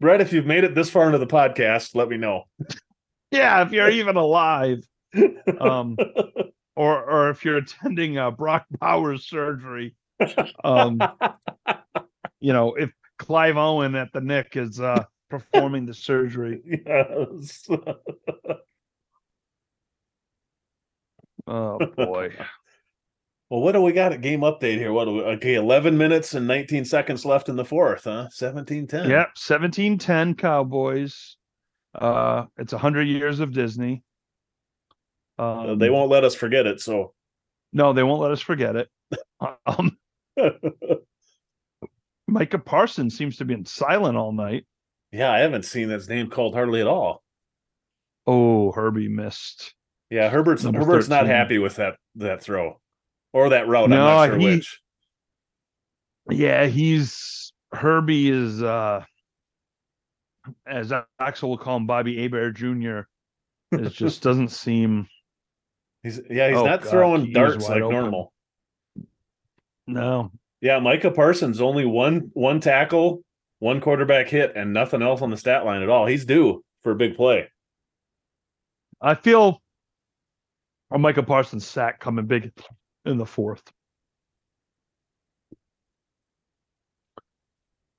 Brett, if you've made it this far into the podcast, let me know. [LAUGHS] yeah, if you're even alive. Um [LAUGHS] or or if you're attending uh, Brock Bowers surgery. Um [LAUGHS] you know, if Clive Owen at the Knick is uh performing the surgery. [LAUGHS] Yes. oh boy. Well, what do we got at game update here? What do we, okay, 11 minutes and 19 seconds left in the fourth, huh? 17 10. Yep, 17 10 Cowboys. Uh, it's a 100 years of Disney. Um, they won't let us forget it. So, no, they won't let us forget it. [LAUGHS] um, [LAUGHS] Micah Parsons seems to be in silent all night. Yeah, I haven't seen his name called hardly at all. Oh, Herbie missed. Yeah, Herbert's Number Herbert's 13. not happy with that that throw or that route. No, I'm not sure he, which. Yeah, he's Herbie is uh as Axel will call him Bobby Hebert Jr. It [LAUGHS] just doesn't seem He's yeah, he's oh, not God, throwing darts like open. normal. No, yeah, Micah Parsons only one one tackle, one quarterback hit, and nothing else on the stat line at all. He's due for a big play. I feel a Micah Parsons sack coming big in the fourth.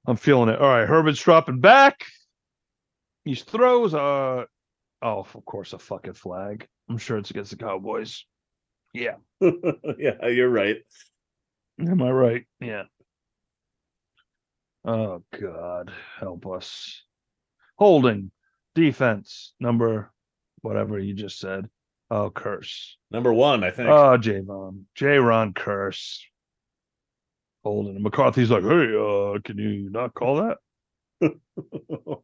I'm feeling it. All right, Herbert's dropping back. He throws. Uh, oh, of course, a fucking flag. I'm sure it's against the Cowboys. Yeah. [LAUGHS] yeah, you're right. Am I right? Yeah. Oh God, help us. Holding defense number whatever you just said. Oh, curse. Number one, I think. Oh, Javon. J. Ron curse. Holding. McCarthy's like, hey, uh, can you not call that? [LAUGHS]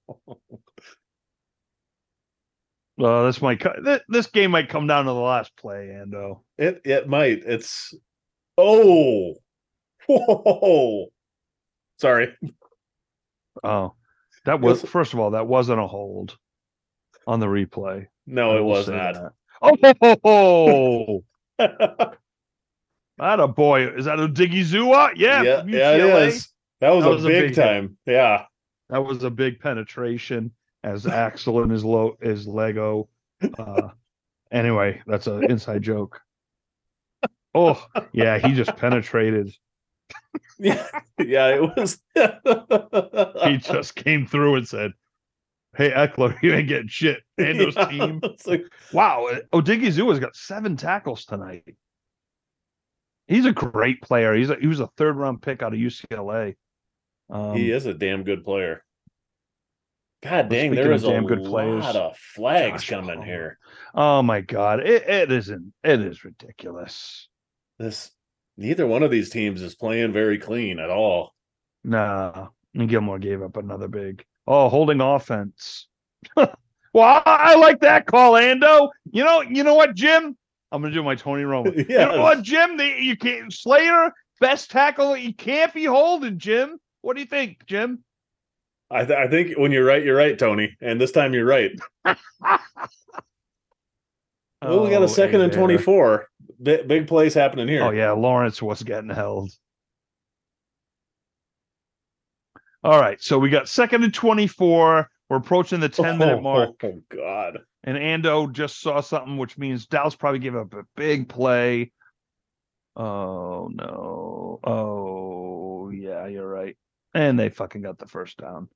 Well, this might this game might come down to the last play, Ando. It it might. It's Oh, whoa! Sorry. Oh, that was first of all that wasn't a hold on the replay. No, it was not. That. Oh, [LAUGHS] That a boy. Is that Odighizuwa? Yeah, yeah, yeah, it is. That was, that a, was big a, big time. Hit. Yeah, that was a big penetration as Axel and his low his Lego. Uh, anyway, that's an inside joke. Oh yeah, he just penetrated. yeah, [LAUGHS] yeah, it was. [LAUGHS] he just came through and said, "Hey Ekeler, [LAUGHS] you ain't getting shit." Ando's yeah, team. Like, wow, Odighizuwa's got seven tackles tonight. He's a great player. He's a, he was a third round pick out of UCLA. Um, he is a damn good player. God dang, there is damn a good players. lot of flags Josh coming here. Oh my god, it, it isn't. It is ridiculous. This neither one of these teams is playing very clean at all. Nah, and Gilmore gave up another big. Oh, holding offense. [LAUGHS] well, I, I, like that call, Ando. You know, you know what, Jim? I'm gonna do my Tony Romo. yes. [LAUGHS] You know what, Jim? The, you can't Slater best tackle. You can't be holding, Jim. What do you think, Jim? I, th- I think when you're right, you're right, Tony. And this time you're right. [LAUGHS] well, we got a oh, second and 24. Big, big plays happening here. Oh, yeah. Lawrence was getting held. All right. So we got second and 24. We're approaching the 10 minute oh, mark. Oh, God. And Ando just saw something, which means Dallas probably gave up a big play. Oh, no. Oh, yeah, you're right. And they fucking got the first down.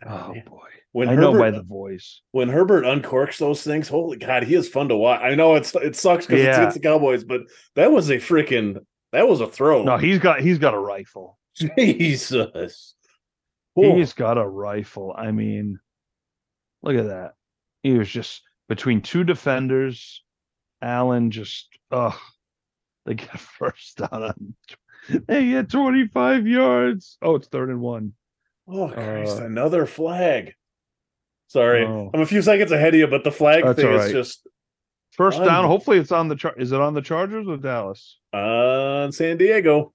God, oh man. boy. When I Herbert, know by the voice. When Herbert uncorks those things, holy God, he is fun to watch. I know it's it sucks because yeah. it's, the Cowboys, but that was a freaking that was a throw. No, he's got he's got a rifle. [LAUGHS] Jesus. He's got a rifle. I mean, look at that. He was just between two defenders. Allen just oh they get [LAUGHS] first down on [LAUGHS] they get 25 yards. Oh, it's third and one. Oh Christ! Uh, another flag. Sorry, oh. I'm a few seconds ahead of you, but the flag thing right. is just first down. Hopefully, it's on the char- is it on the Chargers or Dallas? On uh, San Diego.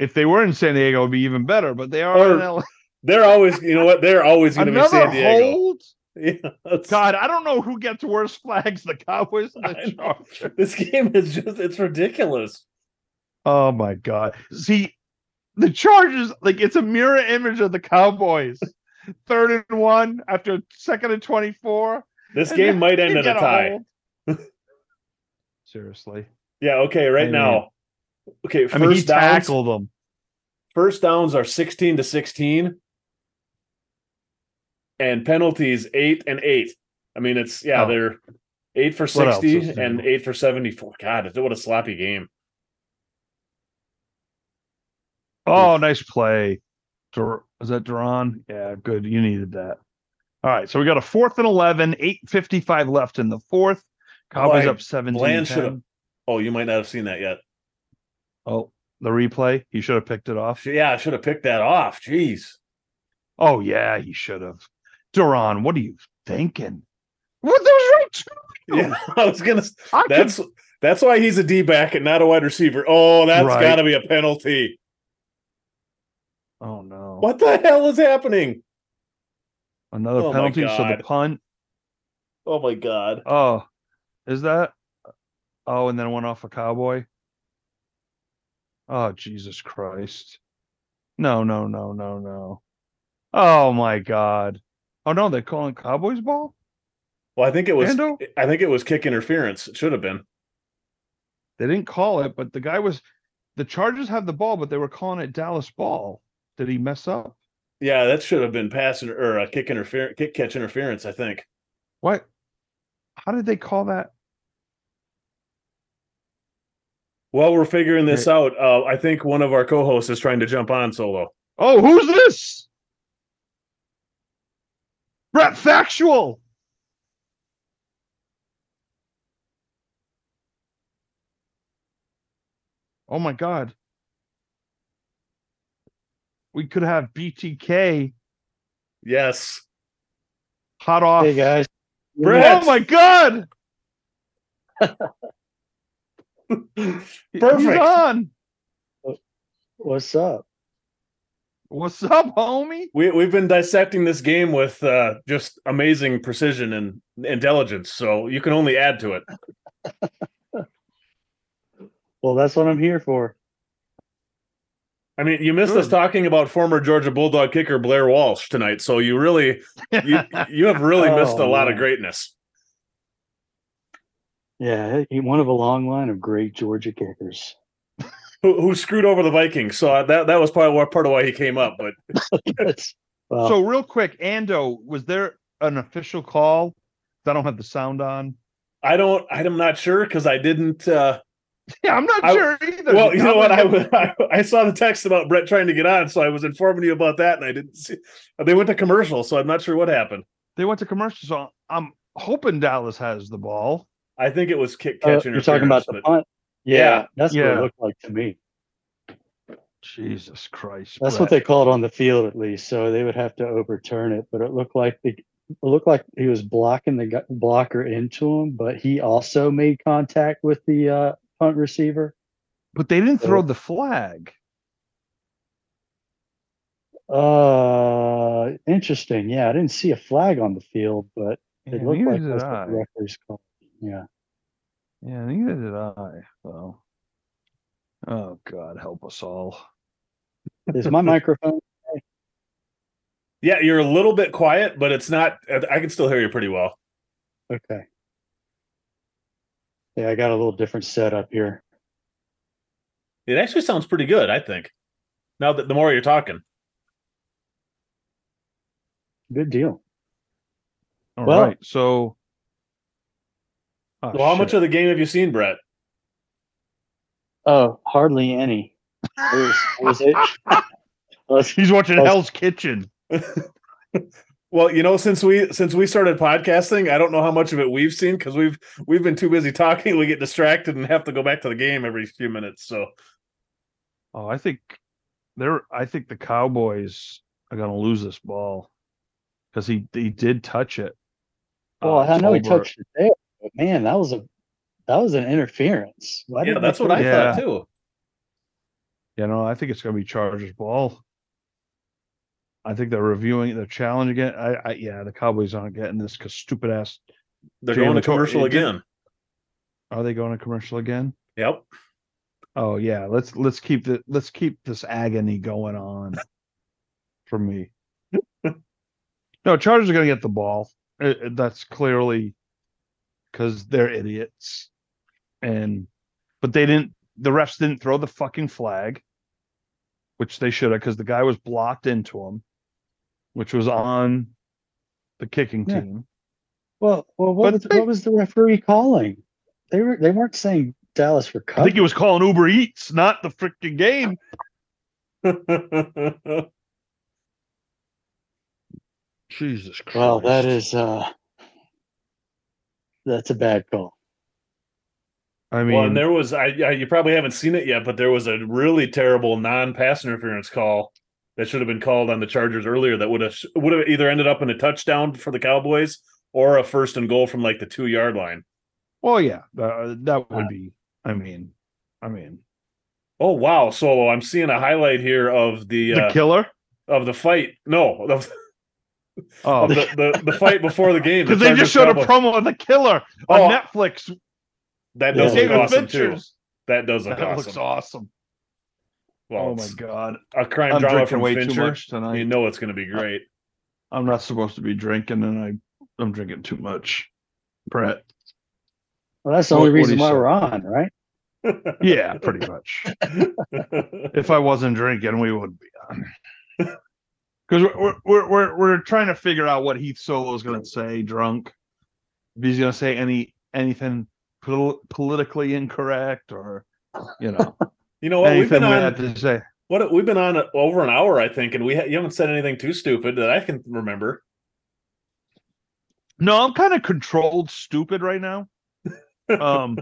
If they were in San Diego, it'd be even better. But they are or. They're always, you know what? They're always going to be San Diego. Hold? [LAUGHS] Yeah, God, I don't know who gets worse flags, the Cowboys and the [LAUGHS] Chargers. This game is just—it's ridiculous. Oh my God! See, the Chargers, like it's a mirror image of the Cowboys. [LAUGHS] Third and one after second and 24. This game might end in a tie. Seriously. Yeah, okay, right I mean, now. Okay, first I mean, he downs, tackled them. First downs are 16 to 16. And penalties 8 and 8. I mean, it's yeah, oh. they're 8 for 60 and 8 for 74. God, what a sloppy game. Oh, nice play. Is that DaRon? Yeah, good. You needed that. All right, so we got a fourth and 11, 8.55 left in the fourth. Cowboys up 17. Bland should have. Oh, you might not have seen that yet. Oh, the replay? He should have picked it off. Yeah, I should have picked that off. Jeez. Oh, yeah, he should have. DaRon, what are you thinking? What that was right too. Yeah, [LAUGHS] I was gonna. I that's could, that's why he's a D back and not a wide receiver. Oh, that's right. got to be a penalty. Oh no! What the hell is happening? Another oh penalty. So the punt. Oh my god! Oh, is that? Oh, and then went off a cowboy. Oh Jesus Christ! No, no, no, no, no! Oh my god! Oh no, they're calling Cowboys ball. Well, I think it was. Ando? I think it was kick interference. It should have been. They didn't call it, but the guy was. The Chargers have the ball, but they were calling it Dallas ball. Did he mess up? Yeah, that should have been pass or a kick interference, kick catch interference. I think. What? How did they call that? While we're figuring this out, uh, I think one of our co-hosts is trying to jump on solo. Oh, who's this? Brett Factual. Oh my God we could have BTK. Yes. Hot off. Hey guys. Brett. Oh my god. [LAUGHS] Perfect. He's on. What's up? What's up, homie? We we've been dissecting this game with uh, just amazing precision and intelligence, so you can only add to it. [LAUGHS] Well, that's what I'm here for. I mean, you missed us talking about former Georgia Bulldog kicker Blair Walsh tonight, so you really you [LAUGHS] you have really missed a Oh, lot of greatness. Yeah, he one of a long line of great Georgia kickers. Who, who screwed over the Vikings? So that that was probably what part of why he came up. But [LAUGHS] That's- well, so real quick, Ando, was there an official call? I don't have the sound on. I don't. I'm not sure because I didn't. uh [LAUGHS] Yeah, I'm not I- sure either. Well, you know what? I, I'm- [LAUGHS] I I saw the text about Brett trying to get on, so I was informing you about that, and I didn't see. They went to commercial, so I'm not sure what happened. they went to commercial, so I'm hoping Dallas has the ball. I think it was kick uh, you're talking about the punt. Yeah, Yeah. that's what it looked like to me. Jesus Christ. That's what they called on the field, at least. So they would have to overturn it. But it looked like the it looked like he was blocking the blocker into him, but he also made contact with the uh, punt receiver. But they didn't throw the flag. Uh, interesting. Yeah, I didn't see a flag on the field, but it Yeah, looked like that's what the referees called. Yeah. Yeah, neither did I. So, oh God, help us all. Is my microphone? yeah, you're a little bit quiet, but it's not. I can still hear you pretty well. Okay. Yeah, I got a little different setup here. It actually sounds pretty good. I think. Now that the more you're talking, Good deal. All right, Well- so. Oh, well, how much of the game have you seen, Brett? Oh, hardly any. There's, was it? [LAUGHS] He's watching Well- Hell's Kitchen. [LAUGHS] Well, you know, since we since we started podcasting, I don't know how much of it we've seen because we've we've been too busy talking. We get distracted and have to go back to the game every few minutes. So Oh, I think they're. I think the Cowboys are going to lose this ball because he he did touch it. well, Uh, I know he touched it there, but man, that was a that was an interference. Why yeah, that's what I? Yeah. thought too. You know, I think it's going to be Chargers ball. I think they're reviewing. They're challenging it. I, I yeah, the Cowboys aren't getting this because stupid ass. They're Jalen going to commercial it again. Are they going to commercial again? Yep. Oh yeah, let's let's keep the let's keep this agony going on for me. [LAUGHS] no, Chargers are going to get the ball. Uh, uh, that's clearly because they're idiots, and but they didn't. The refs didn't throw the fucking flag, which they should have, because the guy was blocked into him, which was on the kicking Yeah. team. Well, well, what was, they- what was the referee calling? They were they weren't saying Dallas for cut. I think he was calling Uber Eats, not the freaking game. [LAUGHS] Jesus Christ! Well, that is uh that's a bad call. I mean, well, and there was I, I you probably haven't seen it yet, but there was a really terrible non-pass interference call that should have been called on the Chargers earlier. That would have would have either ended up in a touchdown for the Cowboys or a first and goal from like the two yard line. well, yeah, uh, that would Uh, be. I mean, I mean, Oh wow, Solo! I'm seeing a highlight here of the, the uh, killer. of the fight. No, of, Oh, the, the the fight before the game. [LAUGHS] the because they just showed Chargers a promo of the killer Oh, on Netflix. That Yeah. does look David awesome too. That does look That awesome. looks awesome. Well, oh my god, a crime I'm drama drinking from way too much tonight. You know it's going to be great. I'm not supposed to be drinking, and I I'm drinking too much. Brett. Well, that's the only what reason you why say? we're on, right? Yeah, pretty much. [LAUGHS] if I wasn't drinking, we would be on. Because we're, we're we're we're trying to figure out what Heath Solo is going to say drunk. If he's going to say any anything pol- politically incorrect, or you know [LAUGHS] you know what? We've been we on had to say. what we've been on over an hour, I think, and we ha- you haven't said anything too stupid that I can remember. No, I'm kind of controlled stupid right now. [LAUGHS] Um.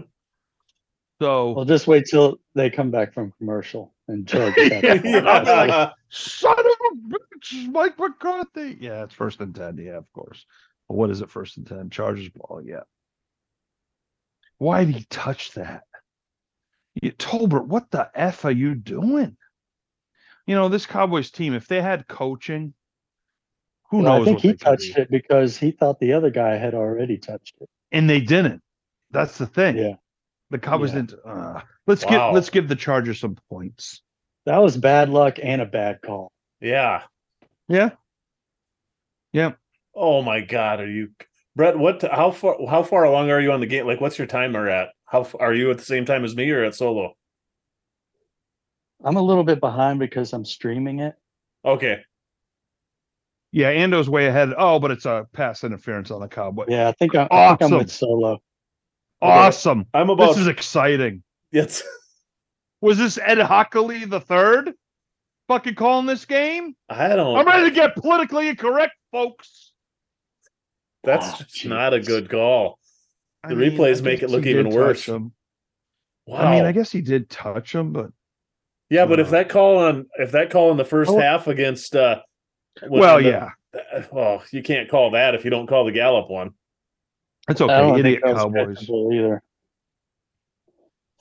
So Well, just wait till they come back from commercial and charge us. at that point. Yeah. [LAUGHS] son of a bitch, Mike McCarthy. Yeah, it's first and ten. Yeah, of course. But what is it? First and ten. Chargers ball. Yeah. Why did he touch that? You, Tolbert, what the f are you doing? You know this Cowboys team. If they had coaching, who Well, knows? I think what he touched be. it because he thought the other guy had already touched it. and they didn't. That's the thing. Yeah. The Cowboys Yeah. didn't. Uh, let's Wow. give let's give the Chargers some points. That was bad luck and a bad call. Yeah. Yeah. Yeah. Oh my God, are you, Brett? What? How far? How far along are you on the game? Like, what's your timer at? How are you at the same time as me or at solo? I'm a little bit behind because I'm streaming it. Okay. Yeah, Ando's way ahead. Oh, but it's a pass interference on the Cowboys. Yeah, I think I'm, I think I'm Awesome. with solo. Awesome. I'm about. This is exciting. Yes. [LAUGHS] Was this Ed Hochuli the third? Fucking calling this game? I don't. I'm ready to get politically incorrect, folks. That's just not a good call. I The mean, replays make it look even worse. Wow. I mean, I guess he did touch him, but yeah, but if that call on if that call in the first Oh. half against uh well, the- yeah, uh, well, you can't call that if you don't call the Gallup one. It's I okay. don't Idiot think that was Cowboys. catchable either.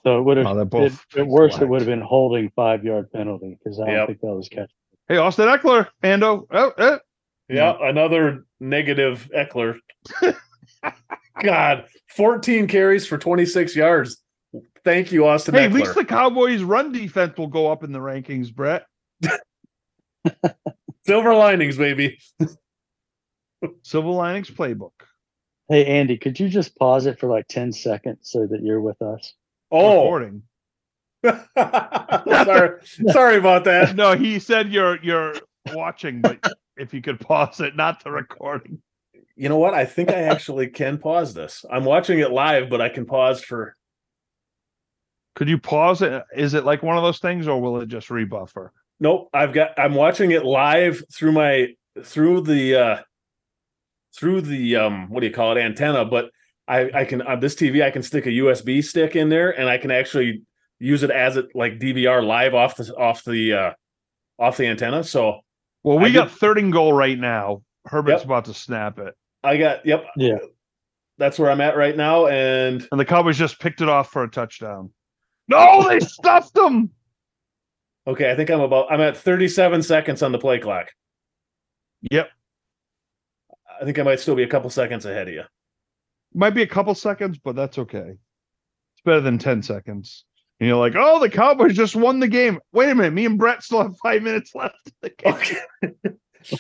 So it would have Oh, they're it, at worst it flagged. would have been holding five yard penalty because I don't Yep. think that was catch. Hey, Austin Ekeler, Ando. Oh, eh. Yeah, another negative Ekeler. [LAUGHS] God, 14 carries for 26 yards. Thank you, Austin Hey, at Ekeler. least the Cowboys' run defense will go up in the rankings, Brett. [LAUGHS] Silver linings, baby. Silver Linings playbook. Hey Andy, could you just pause it for like ten seconds so that you're with us? Oh, Recording. [LAUGHS] sorry, sorry about that. No, he said you're you're watching, but if you could pause it, not the recording. You know what? I think I actually can pause this. I'm watching it live, but I can pause for. Could you pause it? Is it like one of those things, or will it just rebuffer? Nope, I've got. I'm watching it live through my through the uh through the um what do you call it antenna, but I I can on this TV I can stick a USB stick in there and I can actually use it as it like DVR live off the off the uh off the antenna. So Well, we I got did- third and goal right now. Herbert's Yep. about to snap it, I got yep. Yeah. That's where I'm at right now. And and the Cowboys just picked it off for a touchdown. [LAUGHS] No, they stuffed them. okay, I think I'm about I'm at 37 seconds on the play clock. Yep, I think I might still be a couple seconds ahead of you. might be a couple seconds, but that's okay. It's better than ten seconds. And you're like, oh, the Cowboys just won the game. Wait a minute, me and Brett still have five minutes left. in the game. Okay. [LAUGHS]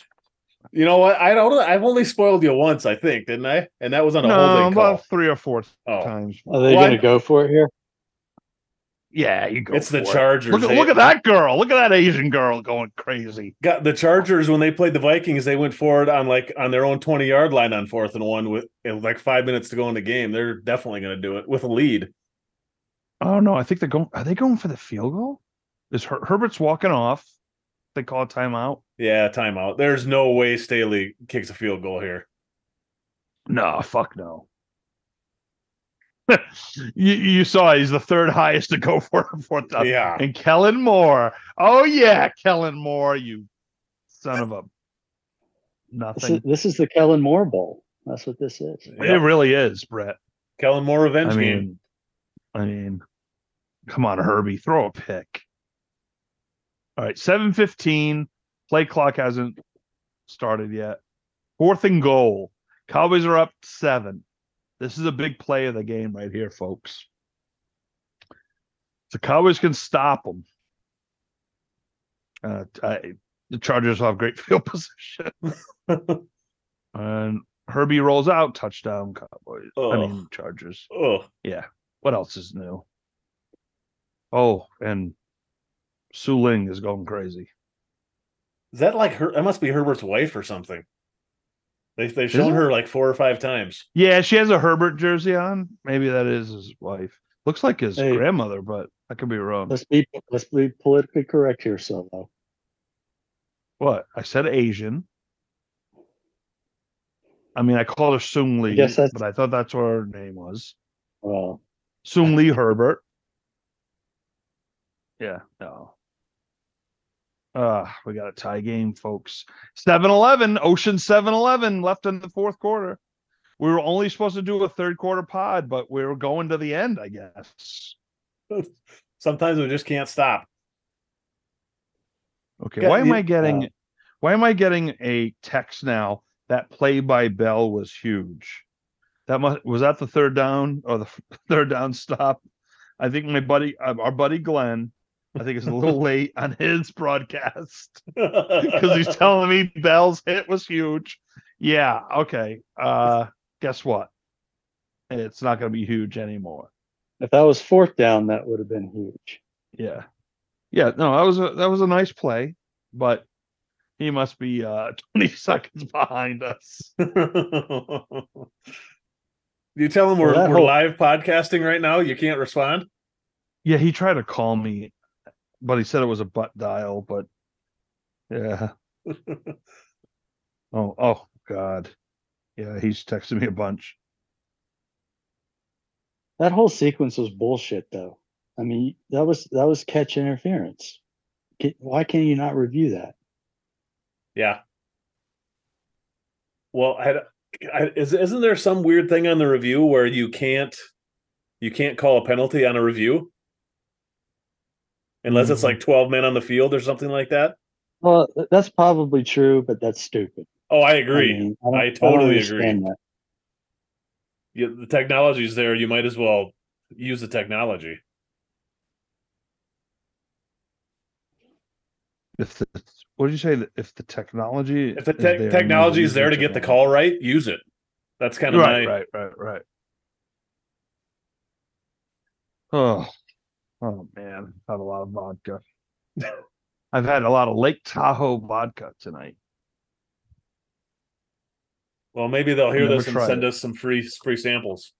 you know what? I don't. I've only spoiled you once, I think, didn't I? And that was on a No, holding call. about three or four Oh, times. Are they Well, going to go for it here? Yeah, you go. it's the for it. Chargers. Look at look at that girl. Look at that Asian girl going crazy. Got the Chargers when they played the Vikings. They went forward on like on their own twenty yard line on fourth and one with with like five minutes to go in the game. They're definitely going to do it with a lead. Oh no, I think they're going. Are they going for the field goal? Is Her- Herbert's walking off? They call a timeout. Yeah, timeout. There's no way Staley kicks a field goal here. No, fuck no. [LAUGHS] you you saw he's the third highest to go for [LAUGHS] a fourth down. Yeah. And Kellen Moore. Oh yeah, Kellen Moore, you son of a This nothing. is, this is the Kellen Moore Bowl. That's what this is. It really is, Brett. Kellen Moore revenge I game. I mean, come on, Herbie, throw a pick. All right, seven fifteen. Play clock hasn't started yet. Fourth and goal. Cowboys are up seven. This is a big play of the game right here, folks. The Cowboys can stop them. Uh, I, the Chargers will have great [LAUGHS] field position. [LAUGHS] and Herbie rolls out, touchdown, Cowboys. I mean, Chargers. oh, yeah. What else is new? Oh, and Su Ling is going crazy. is that like her? That must be Herbert's wife or something. They they've shown it? her like four or five times. Yeah, she has a Herbert jersey on. Maybe that is his wife. Looks like his Hey. grandmother, but I could be wrong. Let's be let's be politically correct here, Solo. What? I said Asian. I mean, I called her Sung Lee, guess that's- but I thought that's what her name was. Well, Sung Lee Herbert. Yeah, no. Uh, we got a tie game, folks. 7-Eleven, Ocean 7-Eleven left in the fourth quarter. We were only supposed to do a third quarter pod, but we were going to the end, I guess. [LAUGHS] Sometimes we just can't stop. Okay, why am I getting uh, why am I getting a text now that play by Bell was huge? That must was that the third down or the [LAUGHS] third down stop? I think my buddy, uh, our buddy Glenn, I think is a little [LAUGHS] late on his broadcast [LAUGHS] because he's telling me Bell's hit was huge. Yeah, okay. Uh guess what? It's not going to be huge anymore. If that was fourth down, that would have been huge. Yeah, yeah. No, that was a that was a nice play, but he must be uh [LAUGHS] 20 seconds behind us. you tell him we're, well, we're whole... live podcasting right now. You can't respond. Yeah, he tried to call me, but he said it was a butt dial. But yeah. [LAUGHS] oh, oh God. Yeah, he's texting me a bunch. That whole sequence was bullshit, though. I mean, that was that was catch interference. Why can you not review that? Yeah. Well, I, I, is, isn't there some weird thing on the review where you can't you can't call a penalty on a review unless mm-hmm. it's like 12 men on the field or something like that? Well, that's probably true, but that's stupid. Oh, I agree. I, mean, I, I totally I agree. That. Yeah, the technology's there. You might as well use the technology. If the what did you say? If the technology, if the te- is technology is there to get the call right, use it. That's kind of right, my... right, right, right. Oh, oh man, I've had a lot of vodka. [LAUGHS] I've had a lot of Lake Tahoe vodka tonight. Well, maybe they'll hear this and send it. us some free free samples.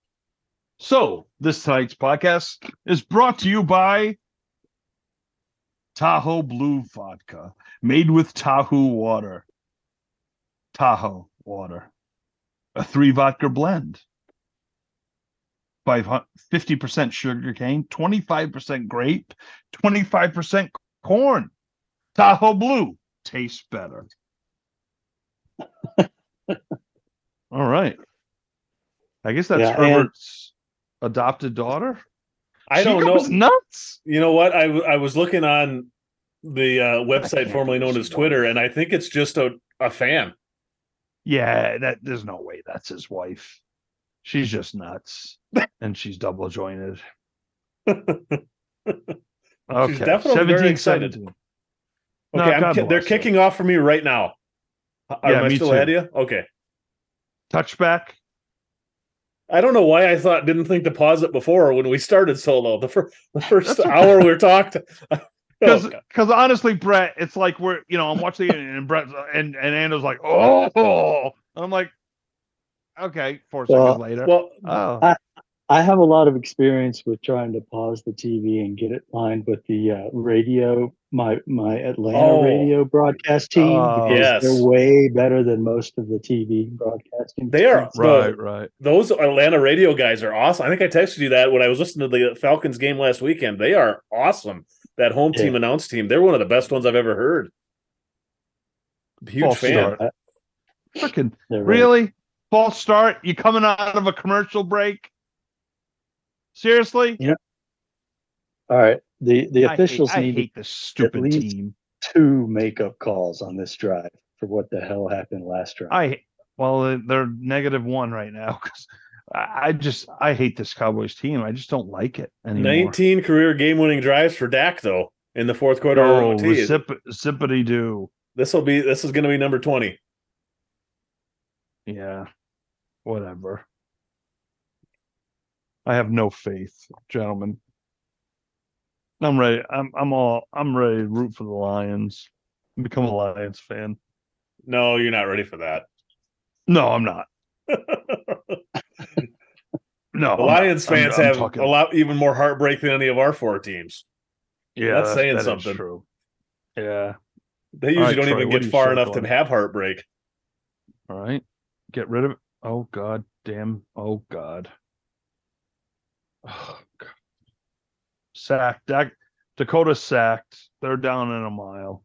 So, this tonight's podcast is brought to you by Tahoe Blue Vodka, made with Tahoe water. Tahoe water, a three vodka blend. By 50% sugar cane, 25% grape, 25% corn. Tahoe Blue tastes better. [LAUGHS] All right. I guess that's yeah, Herbert's adopted daughter. I she don't know. Nuts. You know what? I I was looking on the uh, website formerly known as Twitter, and I think it's just a, a fan. Yeah, that there's no way that's his wife. She's just nuts, and she's double jointed. [LAUGHS] okay, she's definitely very excited. 17. Okay, no, they're kicking off for me right now. Are yeah, I still too. ahead of you? Okay touchback. I don't know why I thought didn't think to pause it before when we started solo. The, fir- the first hour we talked. Because [LAUGHS] because oh, honestly, Brett, it's like we're you know I'm watching it and Brett and and Ando's like oh, and I'm like okay four well, seconds later. Well, oh. I, I have a lot of experience with trying to pause the TV and get it lined with the uh, radio, my my Atlanta oh. radio broadcast team. Uh, yes, they're way better than most of the TV broadcasting. They are right, right. Those Atlanta radio guys are awesome. I think I texted you that when I was listening to the Falcons game last weekend. They are awesome. That home team yeah. announce team, they're one of the best ones I've ever heard. Huge False fan. Start. Freaking really false start. You coming out of a commercial break? Seriously? Yeah. All right. The the officials I hate, need I hate this stupid team. Two makeup calls on this drive for what the hell happened last drive. I well, they're negative one right now because I just I hate this Cowboys team. I just don't like it anymore. Nineteen career game winning drives for Dak though in the fourth quarter. Oh, zip, zippity do. This will be this is going to be number twenty. Yeah, whatever. I have no faith, gentlemen. I'm ready. I'm I'm all I'm ready to root for the Lions. Become a Lions fan. No, you're not ready for that. No, I'm not. [LAUGHS] no, the Lions fans I'm, have I'm talking... a lot even more heartbreak than any of our four teams. Yeah, that's, saying that something. True. Yeah, they usually right, don't Troy, even get far enough to have heartbreak. All right, get rid of it. Oh God, damn. Oh God. Oh, sacked. Dakota sacked. They're down in a mile.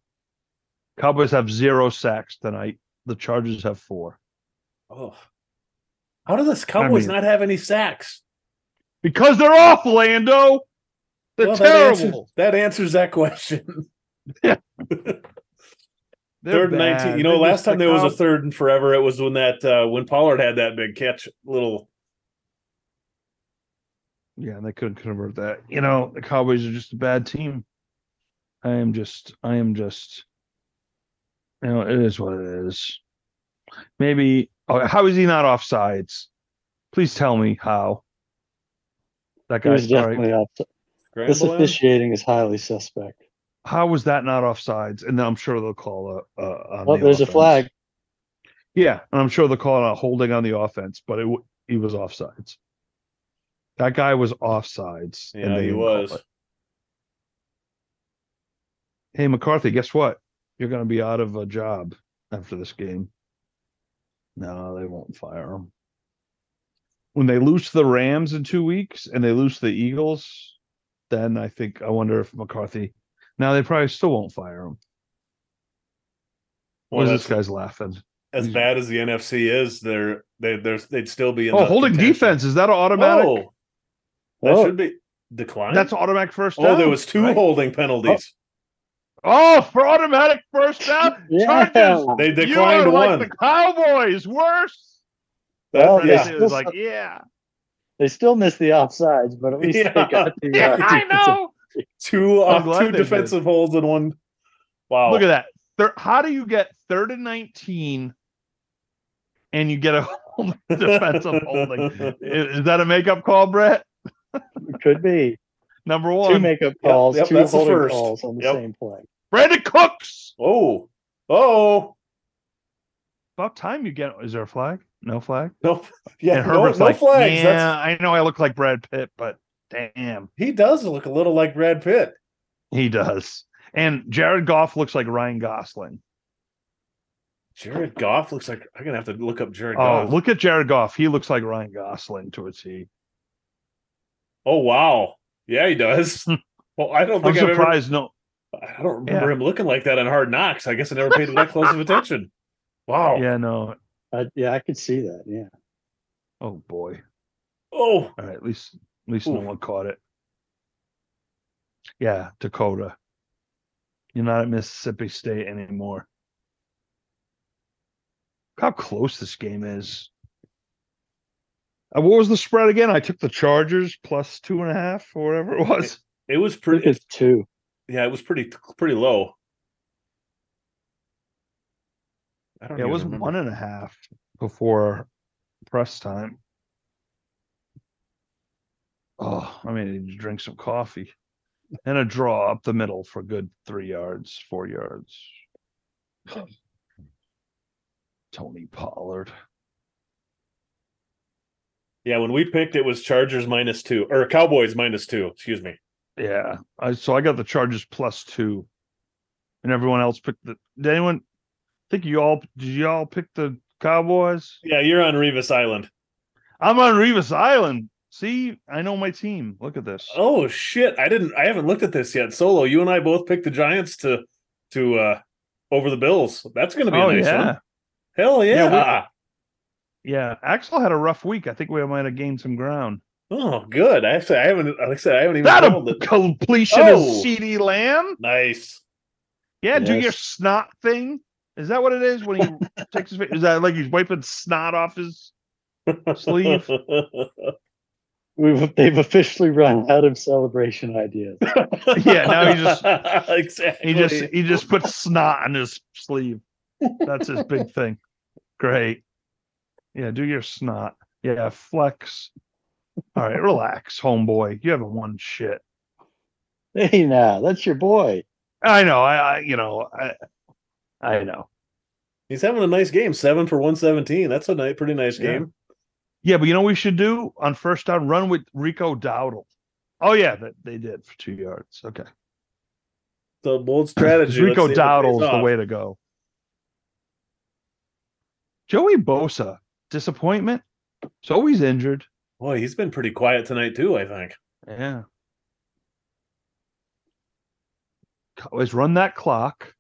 Cowboys have zero sacks tonight. The Chargers have four. Oh, how do the Cowboys I mean, not have any sacks? Because they're awful, Lando. They're well, terrible. That answers, that answers that question. Yeah. [LAUGHS] third and nineteen. You know, They're last time there was a third and forever, it was when that uh, when Pollard had that big catch, little Yeah, and they couldn't convert that. You know, the Cowboys are just a bad team. I am just, I am just, you know, it is what it is. Maybe, oh, how is he not offsides? Please tell me how. That He was guy's all right. definitely up. This officiating is highly suspect. How was that not offsides? And then I'm sure they'll call a. a on Oh, the there's a flag. Yeah, and I'm sure they'll call it a holding on the offense, but it w- he was offsides. That guy was offsides. and Yeah, they he was. Hey McCarthy, guess what? You're going to be out of a job after this game. No, they won't fire him. When they lose to the Rams in two weeks and they lose to the Eagles, then I think I wonder if McCarthy. Now they probably still won't fire him. Well, What is that's this guy's laughing? as bad as the NFC is. They're they there's they'd still be in Oh, holding contention. defense is that automatic? Whoa, that Oh. should be declined. That's automatic first down. oh, there was two right? holding penalties. Oh, for automatic first down. [LAUGHS] Yeah. Chargers. They You declined are one. like the Cowboys. Worse. Well, yeah. It was like, yeah, They still missed the offsides, but at least [LAUGHS] Yeah. they got the. yeah, uh, [LAUGHS] I know. Two I'm off glad two they did. defensive holds and one. Wow. Look at that. Thir- how do you get third and nineteen, and you get a [LAUGHS] defensive [LAUGHS] holding? Is, is that a makeup call, Brett? Could be Number one, two makeup calls, yep, two that's the holding first. calls on the Yep. same play. Brandin Cooks. Oh, oh, About time you get. Is there a flag? No flag. no, [LAUGHS] yeah, and no, Herbert's no like, flags. yeah, That's, I know I look like Brad Pitt, but damn, he does look a little like Brad Pitt. he does. And Jared Goff looks like Ryan Gosling. Jared Goff looks like I'm gonna have to look up Jared Oh, Goff. look at Jared Goff. He looks like Ryan Gosling to a T. Oh wow, yeah, he does. [LAUGHS] well, I don't I'm think I've ever, surprised. No, I don't remember Yeah. him looking like that on Hard Knocks. I guess I never paid that close of attention. Wow. yeah, no. Uh, yeah, I could see that. Yeah. Oh boy. Oh, All right, at least at least no Oof. one caught it. Yeah, Dakota. You're not at Mississippi State anymore. Look How close this game is. Uh, what was the spread again? I took the Chargers plus two and a half or whatever it was. it was pretty. it's two. Yeah, it was pretty pretty low. I don't Yeah, it was remember. one and a half before press time. Oh, I mean, need to drink some coffee and a draw up the middle for good three yards, four yards. Tony Pollard. Yeah, when we picked it was Chargers minus two or Cowboys minus two. Excuse me. Yeah, I so I got the Chargers plus two, and everyone else picked the. Did anyone think you all? Did you all pick the Cowboys? Yeah, you're on Revis Island. I'm on Revis Island. See, I know my team. Look at this. Oh shit! I didn't. I haven't looked at this yet. Solo, you and I both picked the Giants to to uh over the Bills. That's going to be oh a nice yeah. one. Hell yeah! Yeah, Yeah, Axel had a rough week. I think we might have gained some ground. oh, good. I actually, I haven't. Like I said, I haven't even That a it. completion Oh. is CeeDee Lamb. Nice. Yeah, do your Yes. snot thing. Is that what it is when he [LAUGHS] takes his? Is that like he's wiping snot off his? [LAUGHS] Sleeve. [LAUGHS] We've they've officially run out of celebration ideas. [LAUGHS] Yeah, now he just [LAUGHS] exactly. he just he just puts snot on his sleeve. That's his big [LAUGHS] thing. Great. Yeah, do your snot. Yeah, flex. All right, relax, homeboy. You haven't won shit. Hey, now that's your boy. I know. I, I you know. I I know. He's having a nice game. Seven for one seventeen. That's a nice, pretty nice Yeah. game. Yeah, but you know what we should do on first down? Run with Rico Dowdle. Oh yeah, that they did for two yards. Okay, The bold strategy. Rico it Dowdle's the way to go. Joey Bosa disappointment. So he's always injured. Boy, he's been pretty quiet tonight too. I think. Yeah. Always run that clock.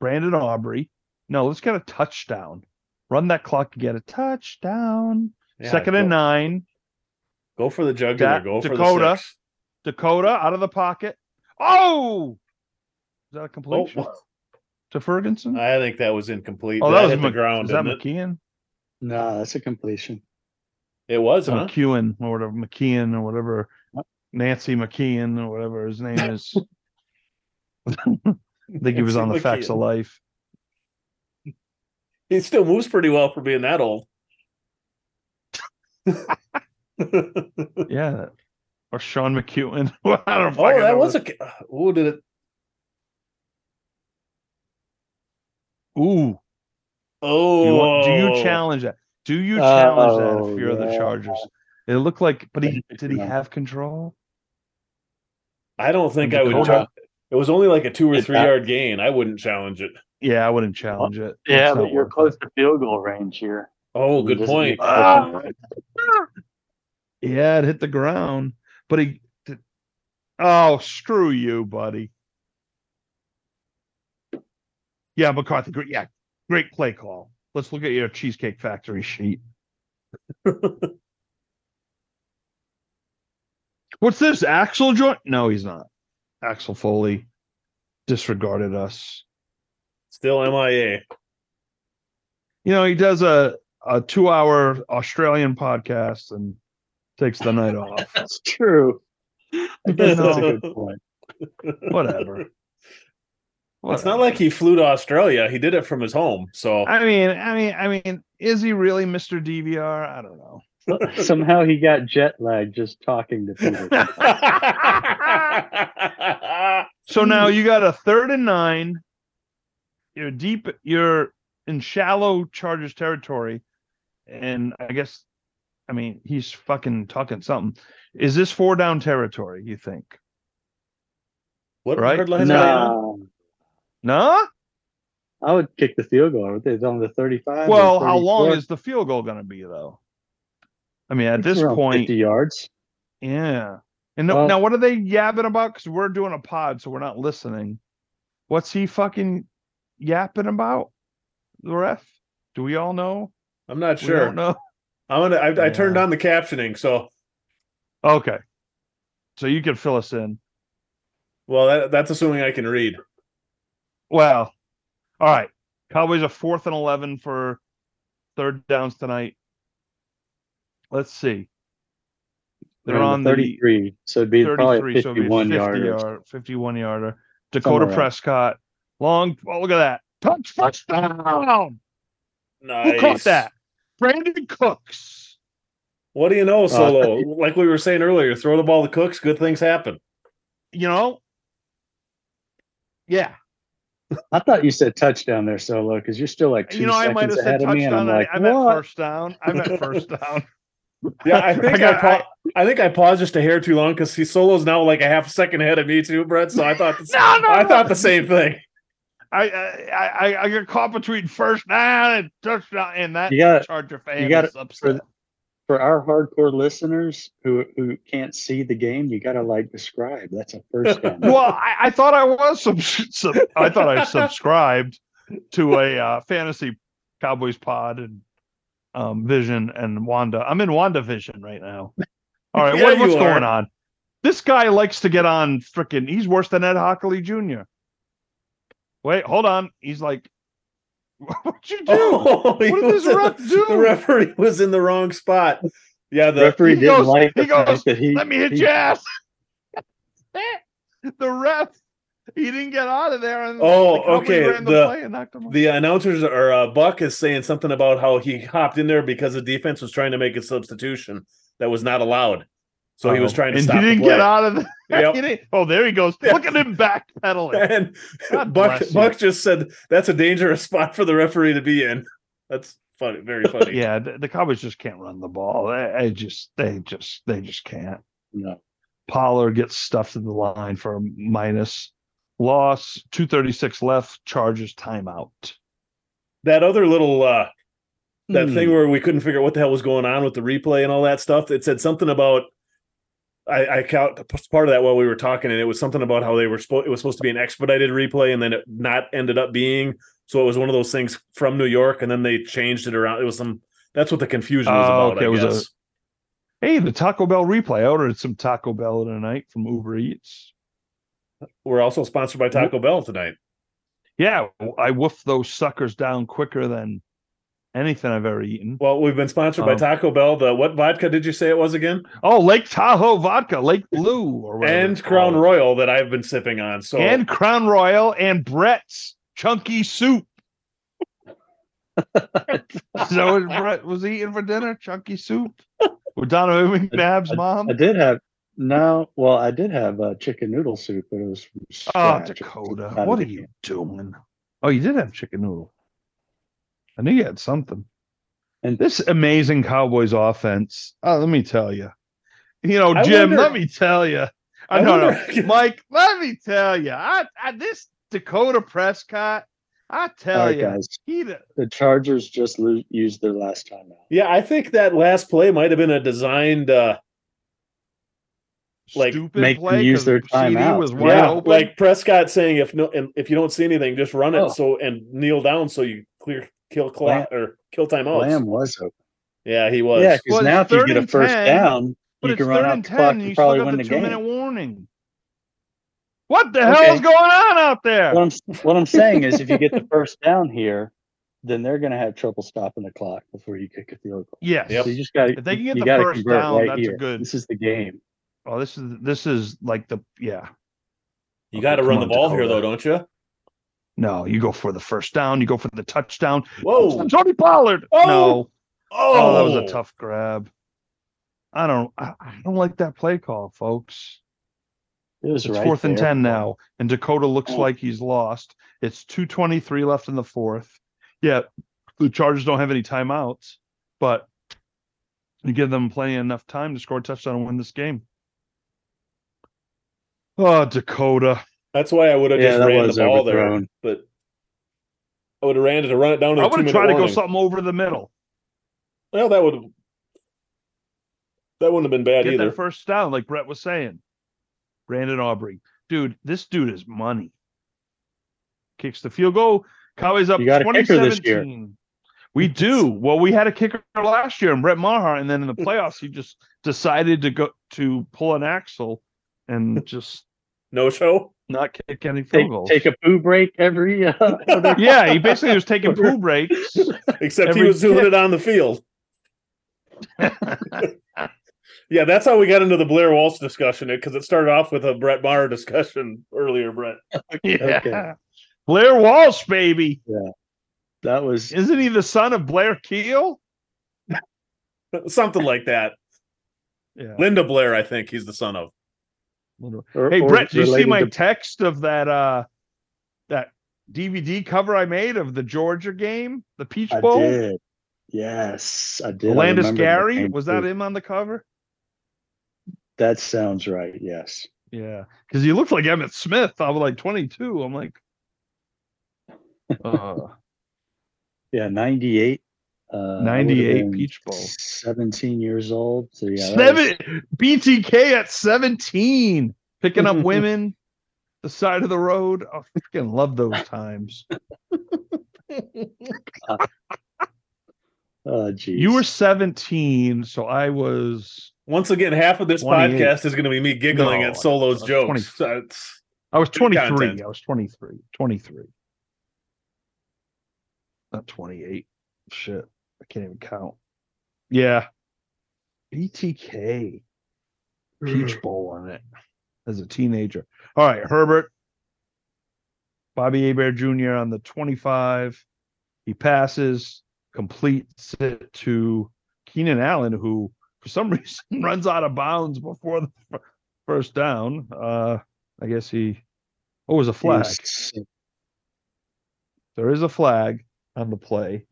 Brandon Aubrey. No, let's get a touchdown. Run that clock and get a touchdown. Yeah, Second go, and nine. Go for the jugular. Dak- Go for Dakota. the six. Dakota out of the pocket. Oh, is that a Oh, completion to Ferguson? I think that was incomplete. oh, that, that was hit the ground, Is that didn't it? McKeon? No, that's a completion. It was, to huh? McEwen or whatever McKeon or whatever Nancy McKeon or whatever his name is. [LAUGHS] I think he was on the Facts of Life. He still moves pretty well for being that old. [LAUGHS] Yeah. Or Sean McEwen. [LAUGHS] Well, I don't Oh, that know was the- a. Who did it? Ooh. Oh, Do you, want- do you oh. challenge that? Do you oh, challenge that Oh, if you're the. Chargers? It looked like, but he did he have control? I don't think I would. Dakota? Challenge. It was only like a two or three that- yard gain. I wouldn't challenge it. Yeah, I wouldn't challenge it. Yeah, It's but you're close it. to field goal range here. Oh, good doesn't point. Ah. [LAUGHS] Yeah, it hit the ground, but he. Did, oh, screw you, buddy. Yeah, McCarthy. Great, yeah, great play call. Let's look at your Cheesecake Factory sheet. [LAUGHS] What's this? Axel joint? No, he's not. Axel Foley disregarded us. Still MIA. You know, he does a a two hour Australian podcast and takes the night [LAUGHS] off. That's true. I guess that's a good [LAUGHS] point. Whatever. It's not like he flew to Australia. He did it from his home. So I mean, I mean, I mean, is he really Mr. DVR? I don't know. [LAUGHS] Somehow he got jet lagged just talking to people. So now you got a third and nine. You're deep. You're in shallow Chargers territory, and I guess, I mean, he's fucking talking something. Is this four down territory? You think? what Right? yard line are they on? no, No. I would kick the field goal. It's on the 35. Well, how long is the field goal going to be though? I mean, at It's this around point, 50 yards. yeah. And no, Well- now, what are they yapping about? Because we're doing a pod, so we're not listening. What's he fucking yapping about? The ref? Do we all know? I'm not We sure. don't know. I'm gonna. I, I turned on the captioning, so Okay. So you can fill us in. well, that, that's assuming I can read. Well, all right. Cowboys are fourth and eleven for third downs tonight. Let's see. They're Around on the the 33. So it'd be probably a 33, so it'd be 51 50 yarder. yard, 51 yarder. Dakota Somewhere. Prescott, long. Oh, look at that. Touch, touchdown. Nice. Who caught that? Brandin Cooks. What do you Uh, know, Solo? [LAUGHS] like we were saying earlier, throw the ball to Cooks, good things happen. You know? Yeah. I thought you said touchdown there, Solo, because you're still like two You know, I might seconds have said ahead of me, and I'm like, I, I meant what? first down. I meant first [LAUGHS] down. Yeah, I [LAUGHS] think I, got- pa- I think I paused just a hair too long because he Solo's now like a half second ahead of me too, Brett. So I thought the, No, no, I no. thought the same thing. I, I I I got caught between first down and touchdown, and that You got Charger fan you gotta- is upset. for our hardcore listeners who who can't see the game, you got to like describe. That's a first down. [LAUGHS] well, I, I thought I was sub, sub, I thought I subscribed to a uh, fantasy Cowboys pod and um, Vision and Wanda. I'm in Wanda Vision right now. All right, [LAUGHS] Yeah, what, what's are. going on? This guy likes to get on freaking. He's worse than Ed Hochuli Jr. Wait, hold on. He's like, [LAUGHS] what'd you do? Oh, What did this was- ref do? The referee was in the wrong spot. Yeah, the the referee didn't goes- like the he goes, fact that he Let me hit he- your ass. [LAUGHS] the ref, he didn't get out of there. And Oh, the okay, ran the, the- play and knocked him off. the announcers or uh, Buck is saying something about how he hopped in there because the defense was trying to make a substitution that was not allowed. So he was trying to and stop he didn't get out of the. [LAUGHS] [LAUGHS] Yep. oh, there he goes. Look at him backpedaling. [LAUGHS] And Buck. Buck just said that's a dangerous spot for the referee to be in. That's funny, very funny. yeah, the, the Cowboys just can't run the ball. They, they just, they just, they just can't. No. Pollard gets stuffed in the line for a minus loss. Two thirty six left. Chargers timeout. That other little uh that Hmm. thing where we couldn't figure out what the hell was going on with the replay and all that stuff. It said something about I, I count part of that while we were talking, and it was something about how they were supposed it was supposed to be an expedited replay, and then it not ended up being. So it was one of those things from New York, and then they changed it around. It was some. That's what the confusion was Oh, about. okay, I it was a- guess. Hey, the Taco Bell replay. I ordered some Taco Bell tonight from Uber Eats. We're also sponsored by Taco Bell tonight. Yeah, I woofed those suckers down quicker than anything I've ever eaten. Well, we've been sponsored by Um, Taco Bell. The what vodka did you say it was again? Oh, Lake Tahoe vodka, Lake Blue, or whatever And Crown. Royal that I've been sipping on. So and Crown Royal, and Brett's Chunky Soup. [LAUGHS] so what Brett was eating for dinner, Chunky Soup with Donovan McNabb's mom. I did have no. Well, I did have uh, chicken noodle soup, but it was. from Oh. Dakota, what are you doing? Oh, you did have chicken noodle. I knew you had something. And- this amazing Cowboys offense. Oh, let me tell you. You know, I Jim. wonder- let me tell you. I, I know, wonder- Mike. Let me tell you. I, I this Dakota Prescott. I tell right, you, guys. he the- The Chargers just lo- used their last time out. yeah, I think that last play might have been a designed uh Like, stupid make them play use 'cause their CeeDee timeout. was wide yeah, open. like Prescott saying if no and if you don't see anything, just run it Oh. so and kneel down so you clear kill clock or kill time timeouts. Lamb was open. Yeah, he was. Yeah, because Well, now if you get a first 10, down, you can run third out the 10, clock and and you probably still got win the the two game. minute warning. What the Okay. hell's going on out there? What I'm what I'm saying is, if you get the [LAUGHS] first down here, then they're going to have trouble stopping the clock before you kick a field goal. Yes. Yep. So you just got to If they can get you the first down, right that's a here. good- This is the game. Oh, this is this is like the yeah. you got to run the ball here though, don't you? No, you go for the first down. You go for the touchdown. Whoa. Tony Pollard. Oh! No. Oh, Oh, that was a oh. tough grab. I don't. I, I don't like that play call, folks. It was It's right fourth and ten now, and Dakota looks Oh. like he's lost. It's two twenty three left in the fourth. Yeah, the Chargers don't have any timeouts, but you give them plenty enough time to score a touchdown and win this game. Oh, Dakota. That's why I would have Yeah, just ran the ball there. But I would have ran it to run it down to I would have tried to go something over the middle. Well, that would that wouldn't have been bad Get either. that first down, like Brett was saying. Brandon Aubrey. Dude, this dude is money. Kicks the field goal. Cowboys up You got a kicker this year. 2017. We do. Well, we had a kicker last year, and Brett Maher, and then in the [LAUGHS] playoffs, he just decided to go to pull an axle and just no show. Not kick any field Take, goals. take a poo break every. Uh, [LAUGHS] other- yeah, he basically was taking poo breaks. [LAUGHS] Except he Every was doing it on the field. [LAUGHS] Yeah, that's how we got into the Blair Walsh discussion because it started off with a Brett Maher discussion earlier, Brett. yeah. Okay. Blair Walsh, baby. Yeah. that was Isn't he the son of Blair Kiel? Something like that. Yeah. Linda Blair, I think he's the son of. Or- Hey or Brett, do you see my to- text of that uh that DVD cover I made of the Georgia game, the Peach I Bowl? did. Yes, I did. Landis Gary, was that him on the cover? That sounds right. Yes. Yeah, because he looked like Emmitt Smith. I was like 22. I'm like, [LAUGHS] uh, Yeah, ninety eight. Uh, 98 Peach Bowl. Seventeen years old. So yeah, that was- seven BTK at 17, picking up [LAUGHS] women, the side of the road. I freaking love those times. [LAUGHS] Oh, geez. You were 17, so I was Once again, half of this podcast is going to be me giggling No, at Solo's uh, jokes. That's I was 23. content. I was 23. 23. Not 28. Shit. I can't even count. Yeah. BTK. Peach Bowl on it as a teenager. All right. Herbert. Bobby Abear Jr. on the 25. He passes, completes it to Keenan Allen, who for some [LAUGHS] reason runs out of bounds before the first down. Uh, I guess he. Oh, it was a flag. was- There is a flag on the play.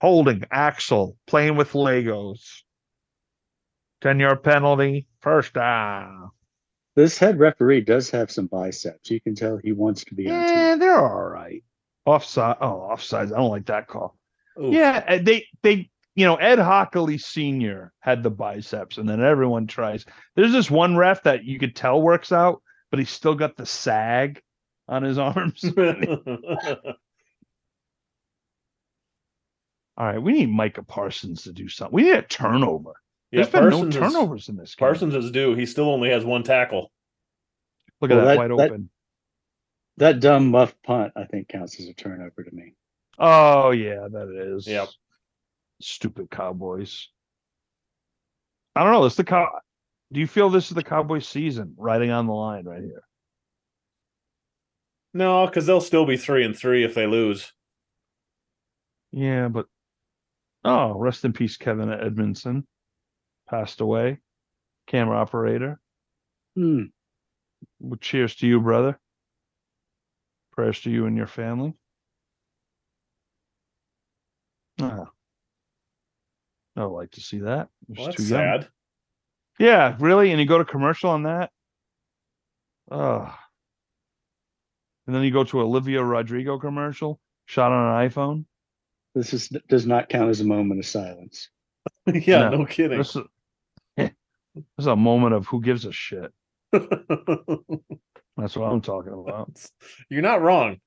Holding Axel playing with Legos. 10 yard penalty. First down. This head referee does have some biceps. You can tell he wants to be on team. Yeah, they're all right. Offside. Oh, offsides. I don't like that call. oof. Yeah, uh, they they you know Ed Hochuli Senior had the biceps, and then everyone tries. There's this one ref that you could tell works out, but he's still got the sag on his [LAUGHS] arms. [LAUGHS] All right, we need Micah Parsons to do something. We need a turnover. yeah, There's been Parsons no is- turnovers in this game. Parsons is due. He still only has one tackle. Look at Well, that, that- wide that- open. That dumb muff punt, I think, counts as a turnover to me. Oh yeah, that is. Yep. Stupid Cowboys. I don't know. It's the cow. Do you feel this is the Cowboys season riding on the line right here? No, because they'll still be three and three if they lose. Yeah, but oh, rest in peace, Kevin Edmondson, passed away. Camera operator. Hmm. Well, cheers to you, brother. Prayers to you and your family. Ah. I would like to see that. Well, that's young. sad. Yeah, really? And you go to commercial on that? Oh. And then you go to Olivia Rodrigo commercial, shot on an iPhone. This is does not count as a moment of silence. [LAUGHS] yeah, No, no, kidding. This is, [LAUGHS] this is a moment of who gives a shit. [LAUGHS] That's what I'm talking about. You're not wrong.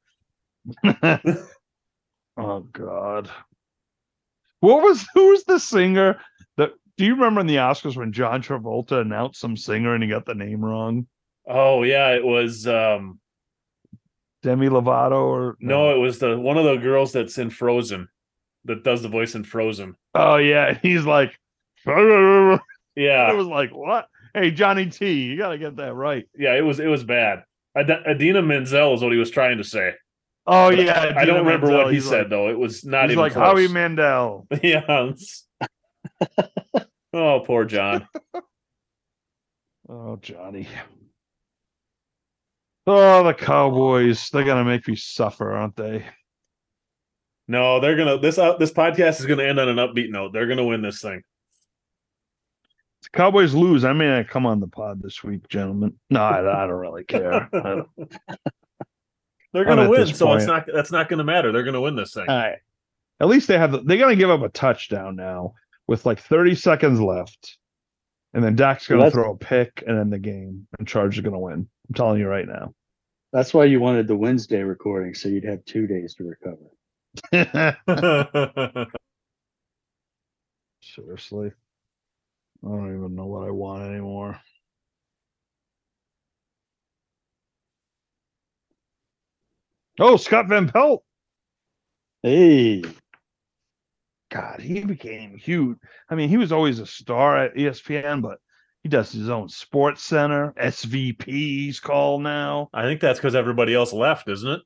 oh God. What was who was the singer that do you remember in the Oscars when John Travolta announced some singer and he got the name wrong? Oh yeah, it was um Demi Lovato or no, it was the one of the girls that's in Frozen that does the voice in Frozen. Oh yeah, [LAUGHS] he's like [LAUGHS] Yeah. it Yeah, was like what? Hey Johnny T, you gotta get that right. yeah, it was it was bad. Ad- Adina Menzel is what he was trying to say. Oh But yeah, I Idina don't remember Menzel, what he said like, though. It was not He's even like close. Howie Mandel. [LAUGHS] yeah. oh, poor John. Oh Johnny. Oh, the Cowboys. They're gonna make me suffer, aren't they? No, they're gonna this uh, this podcast is gonna end on an upbeat note. They're gonna win this thing. the Cowboys lose, I may not come on the pod this week, gentlemen. No, I, I don't really [LAUGHS] care. Don't- [LAUGHS] They're gonna win, this so it's not that's not gonna matter. They're gonna win this thing. All right. At least they have. They're gonna give up a touchdown now with like 30 seconds left, and then Dak's gonna Well, throw a pick and end the game, and Chargers are gonna win. I'm telling you right now. That's why you wanted the Wednesday recording, so you'd have two days to recover. [LAUGHS] Seriously, I don't even know what I want anymore. Oh, Scott Van Pelt. Hey, God, he became huge. I mean, he was always a star at ESPN, but he does his own sports center, SVP he's called now. I think that's because everybody else left, isn't it?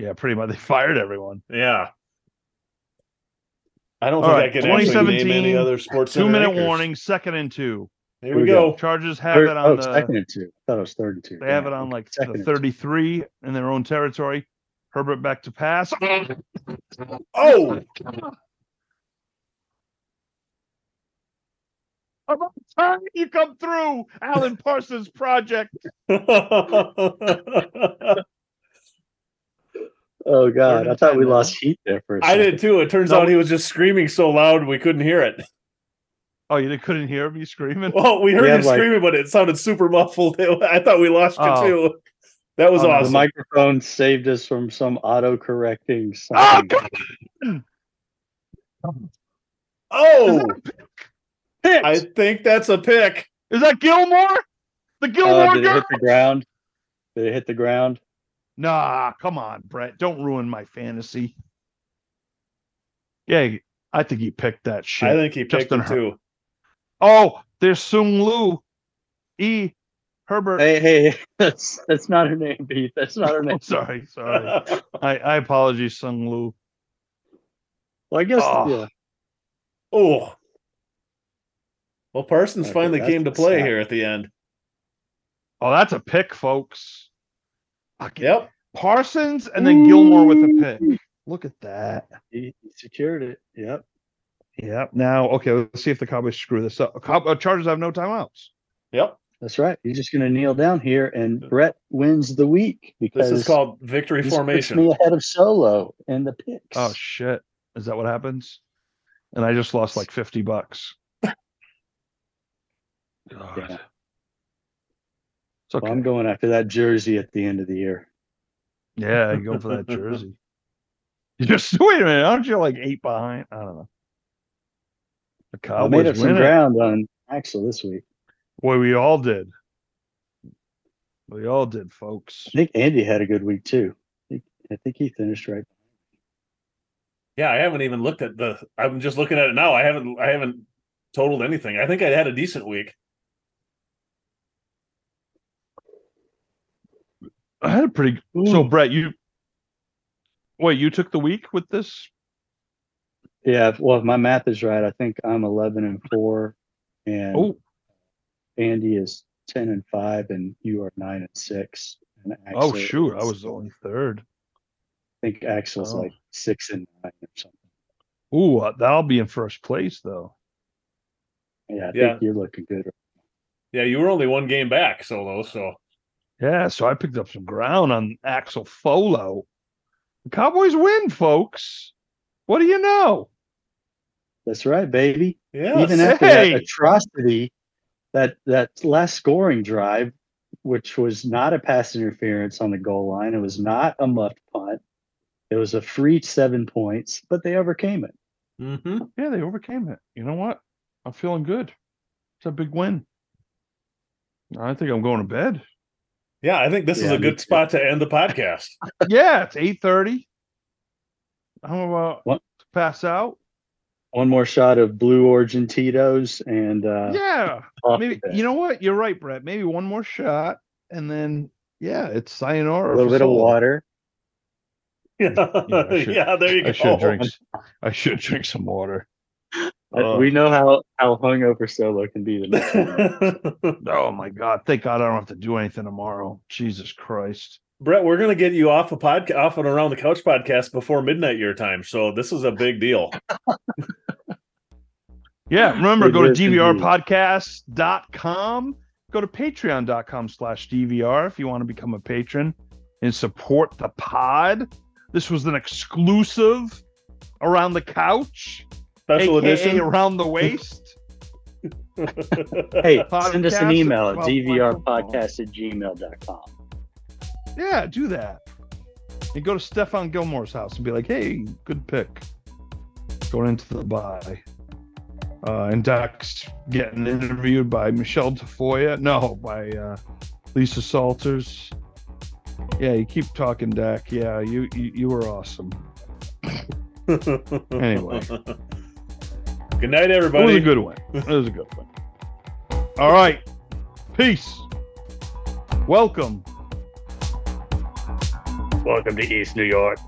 Yeah, pretty much. [LAUGHS] They fired everyone. Yeah. I don't All think right, I can actually name 2017, any other sports. Two minute anchors. warning, second and two. Here Here we we go. Chargers have Third- it oh, on the second and two. I thought it was third and two. they have it on like second the and two. 33 in their own territory. Herbert back to pass. [LAUGHS] Oh, oh! About time you come through, Alan Parsons project. [LAUGHS] Oh god, I thought we lost Heath there for a I second. did too. It turns No. out he was just screaming so loud we couldn't hear it. Oh, you couldn't hear me screaming? Well, we heard We you like- screaming, but it sounded super muffled. [LAUGHS] I thought we lost you Oh. too. That was Oh, awesome. The microphone saved us from some auto correcting something. oh, I think that's a pick. Is that Gilmore? The Uh, Gilmore did it hit the ground? Did it hit the ground? Nah, come on, Brett. Don't ruin my fantasy. Yeah, I think he picked that shit. I think he picked Justin it too. oh, there's Sung Lu. E. Herbert. Hey, hey, [LAUGHS] that's that's not her name, Pete. That's not her [LAUGHS] Oh, name. sorry, sorry. [LAUGHS] I, I apologize, Sung Lu. Well, I guess Oh. yeah. oh. Well, Parsons Okay, finally came to play sack. here at the end. Oh, that's a pick, folks. Okay. Yep. Parsons and then Gilmore with a pick. Look at that. He, he secured it. Yep. Yep. Now, okay, let's see if the Cowboys screw this up. Cow- uh, Chargers have no timeouts. Yep. That's right. He's just going to kneel down here, and Brett wins the week because This is called victory this puts formation. me ahead of Solo in the picks. Oh shit! Is that what happens? And I just lost like fifty bucks. God. Yeah. It's okay. Well, I'm going after that jersey at the end of the year. Yeah, you go for that jersey. [LAUGHS] You Just wait a minute, aren't you like eight behind? I don't know. The I made Cowboys up some ground on Axel this week. Boy, we all did. We all did, folks. I think Andy had a good week too. I think, I think he finished right. Yeah, I haven't even looked at the. I'm just looking at it now. I haven't. I haven't totaled anything. I think I had a decent week. I had a pretty. Ooh. So Brett, you. Wait, you took the week with this? Yeah, well, if my math is right, I think I'm 11 and four, and oh. Andy is 10 and five, and you are nine and six. And oh shoot, is, I was only third. I think Axel's oh. like six and nine or something. Ooh, uh, that'll be in first place though. Yeah, I yeah. think you're looking good. Yeah, you were only one game back, solo. So yeah, so I picked up some ground on Axel Foley. The Cowboys win, folks. What do you know? That's right, baby. Yeah. Even after hey. that atrocity, that that last scoring drive, which was not a pass interference on the goal line, it was not a muffed punt. It was a free seven points, but they overcame it. Mm-hmm. Yeah, they overcame it. You know what? I'm feeling good. It's a big win. I think I'm going to bed. Yeah, I think this yeah, is a good spot to end the podcast. [LAUGHS] yeah, it's eight thirty. I'm about what? to pass out. One more shot of Blue Origin Tito's, and uh, yeah, maybe you know what? You're right, Brett. Maybe one more shot, and then yeah, it's sayonara. A little bit soul. of water. [LAUGHS] Yeah, yeah, should, yeah, there you go. I go. Should drink, [LAUGHS] I should drink some water. Uh, we know how how hungover solo can be the next [LAUGHS] oh my god! Thank God I don't have to do anything tomorrow. Jesus Christ. Brett, we're gonna get you off a podcast, off and around the couch podcast before midnight your time. So this is a big deal. [LAUGHS] yeah, remember it go to dvrpodcast.com. Go to patreon.com slash DVR if you want to become a patron and support the pod. This was an exclusive around the couch, special AKA edition around the waist. [LAUGHS] hey, send us an email at dvrpodcast at gmail.com. Yeah, do that. And go to Stephon Gilmore's house and be like, hey, good pick. Going into the buy. Uh, and Dak's getting interviewed by Michelle Tafoya. No, by uh, Lisa Salters. Yeah, you keep talking, Dak. Yeah, you you, you were awesome. [LAUGHS] anyway. [LAUGHS] Good night, everybody. It was a good one. It was a good one. All right. Peace. Welcome Welcome to East New York.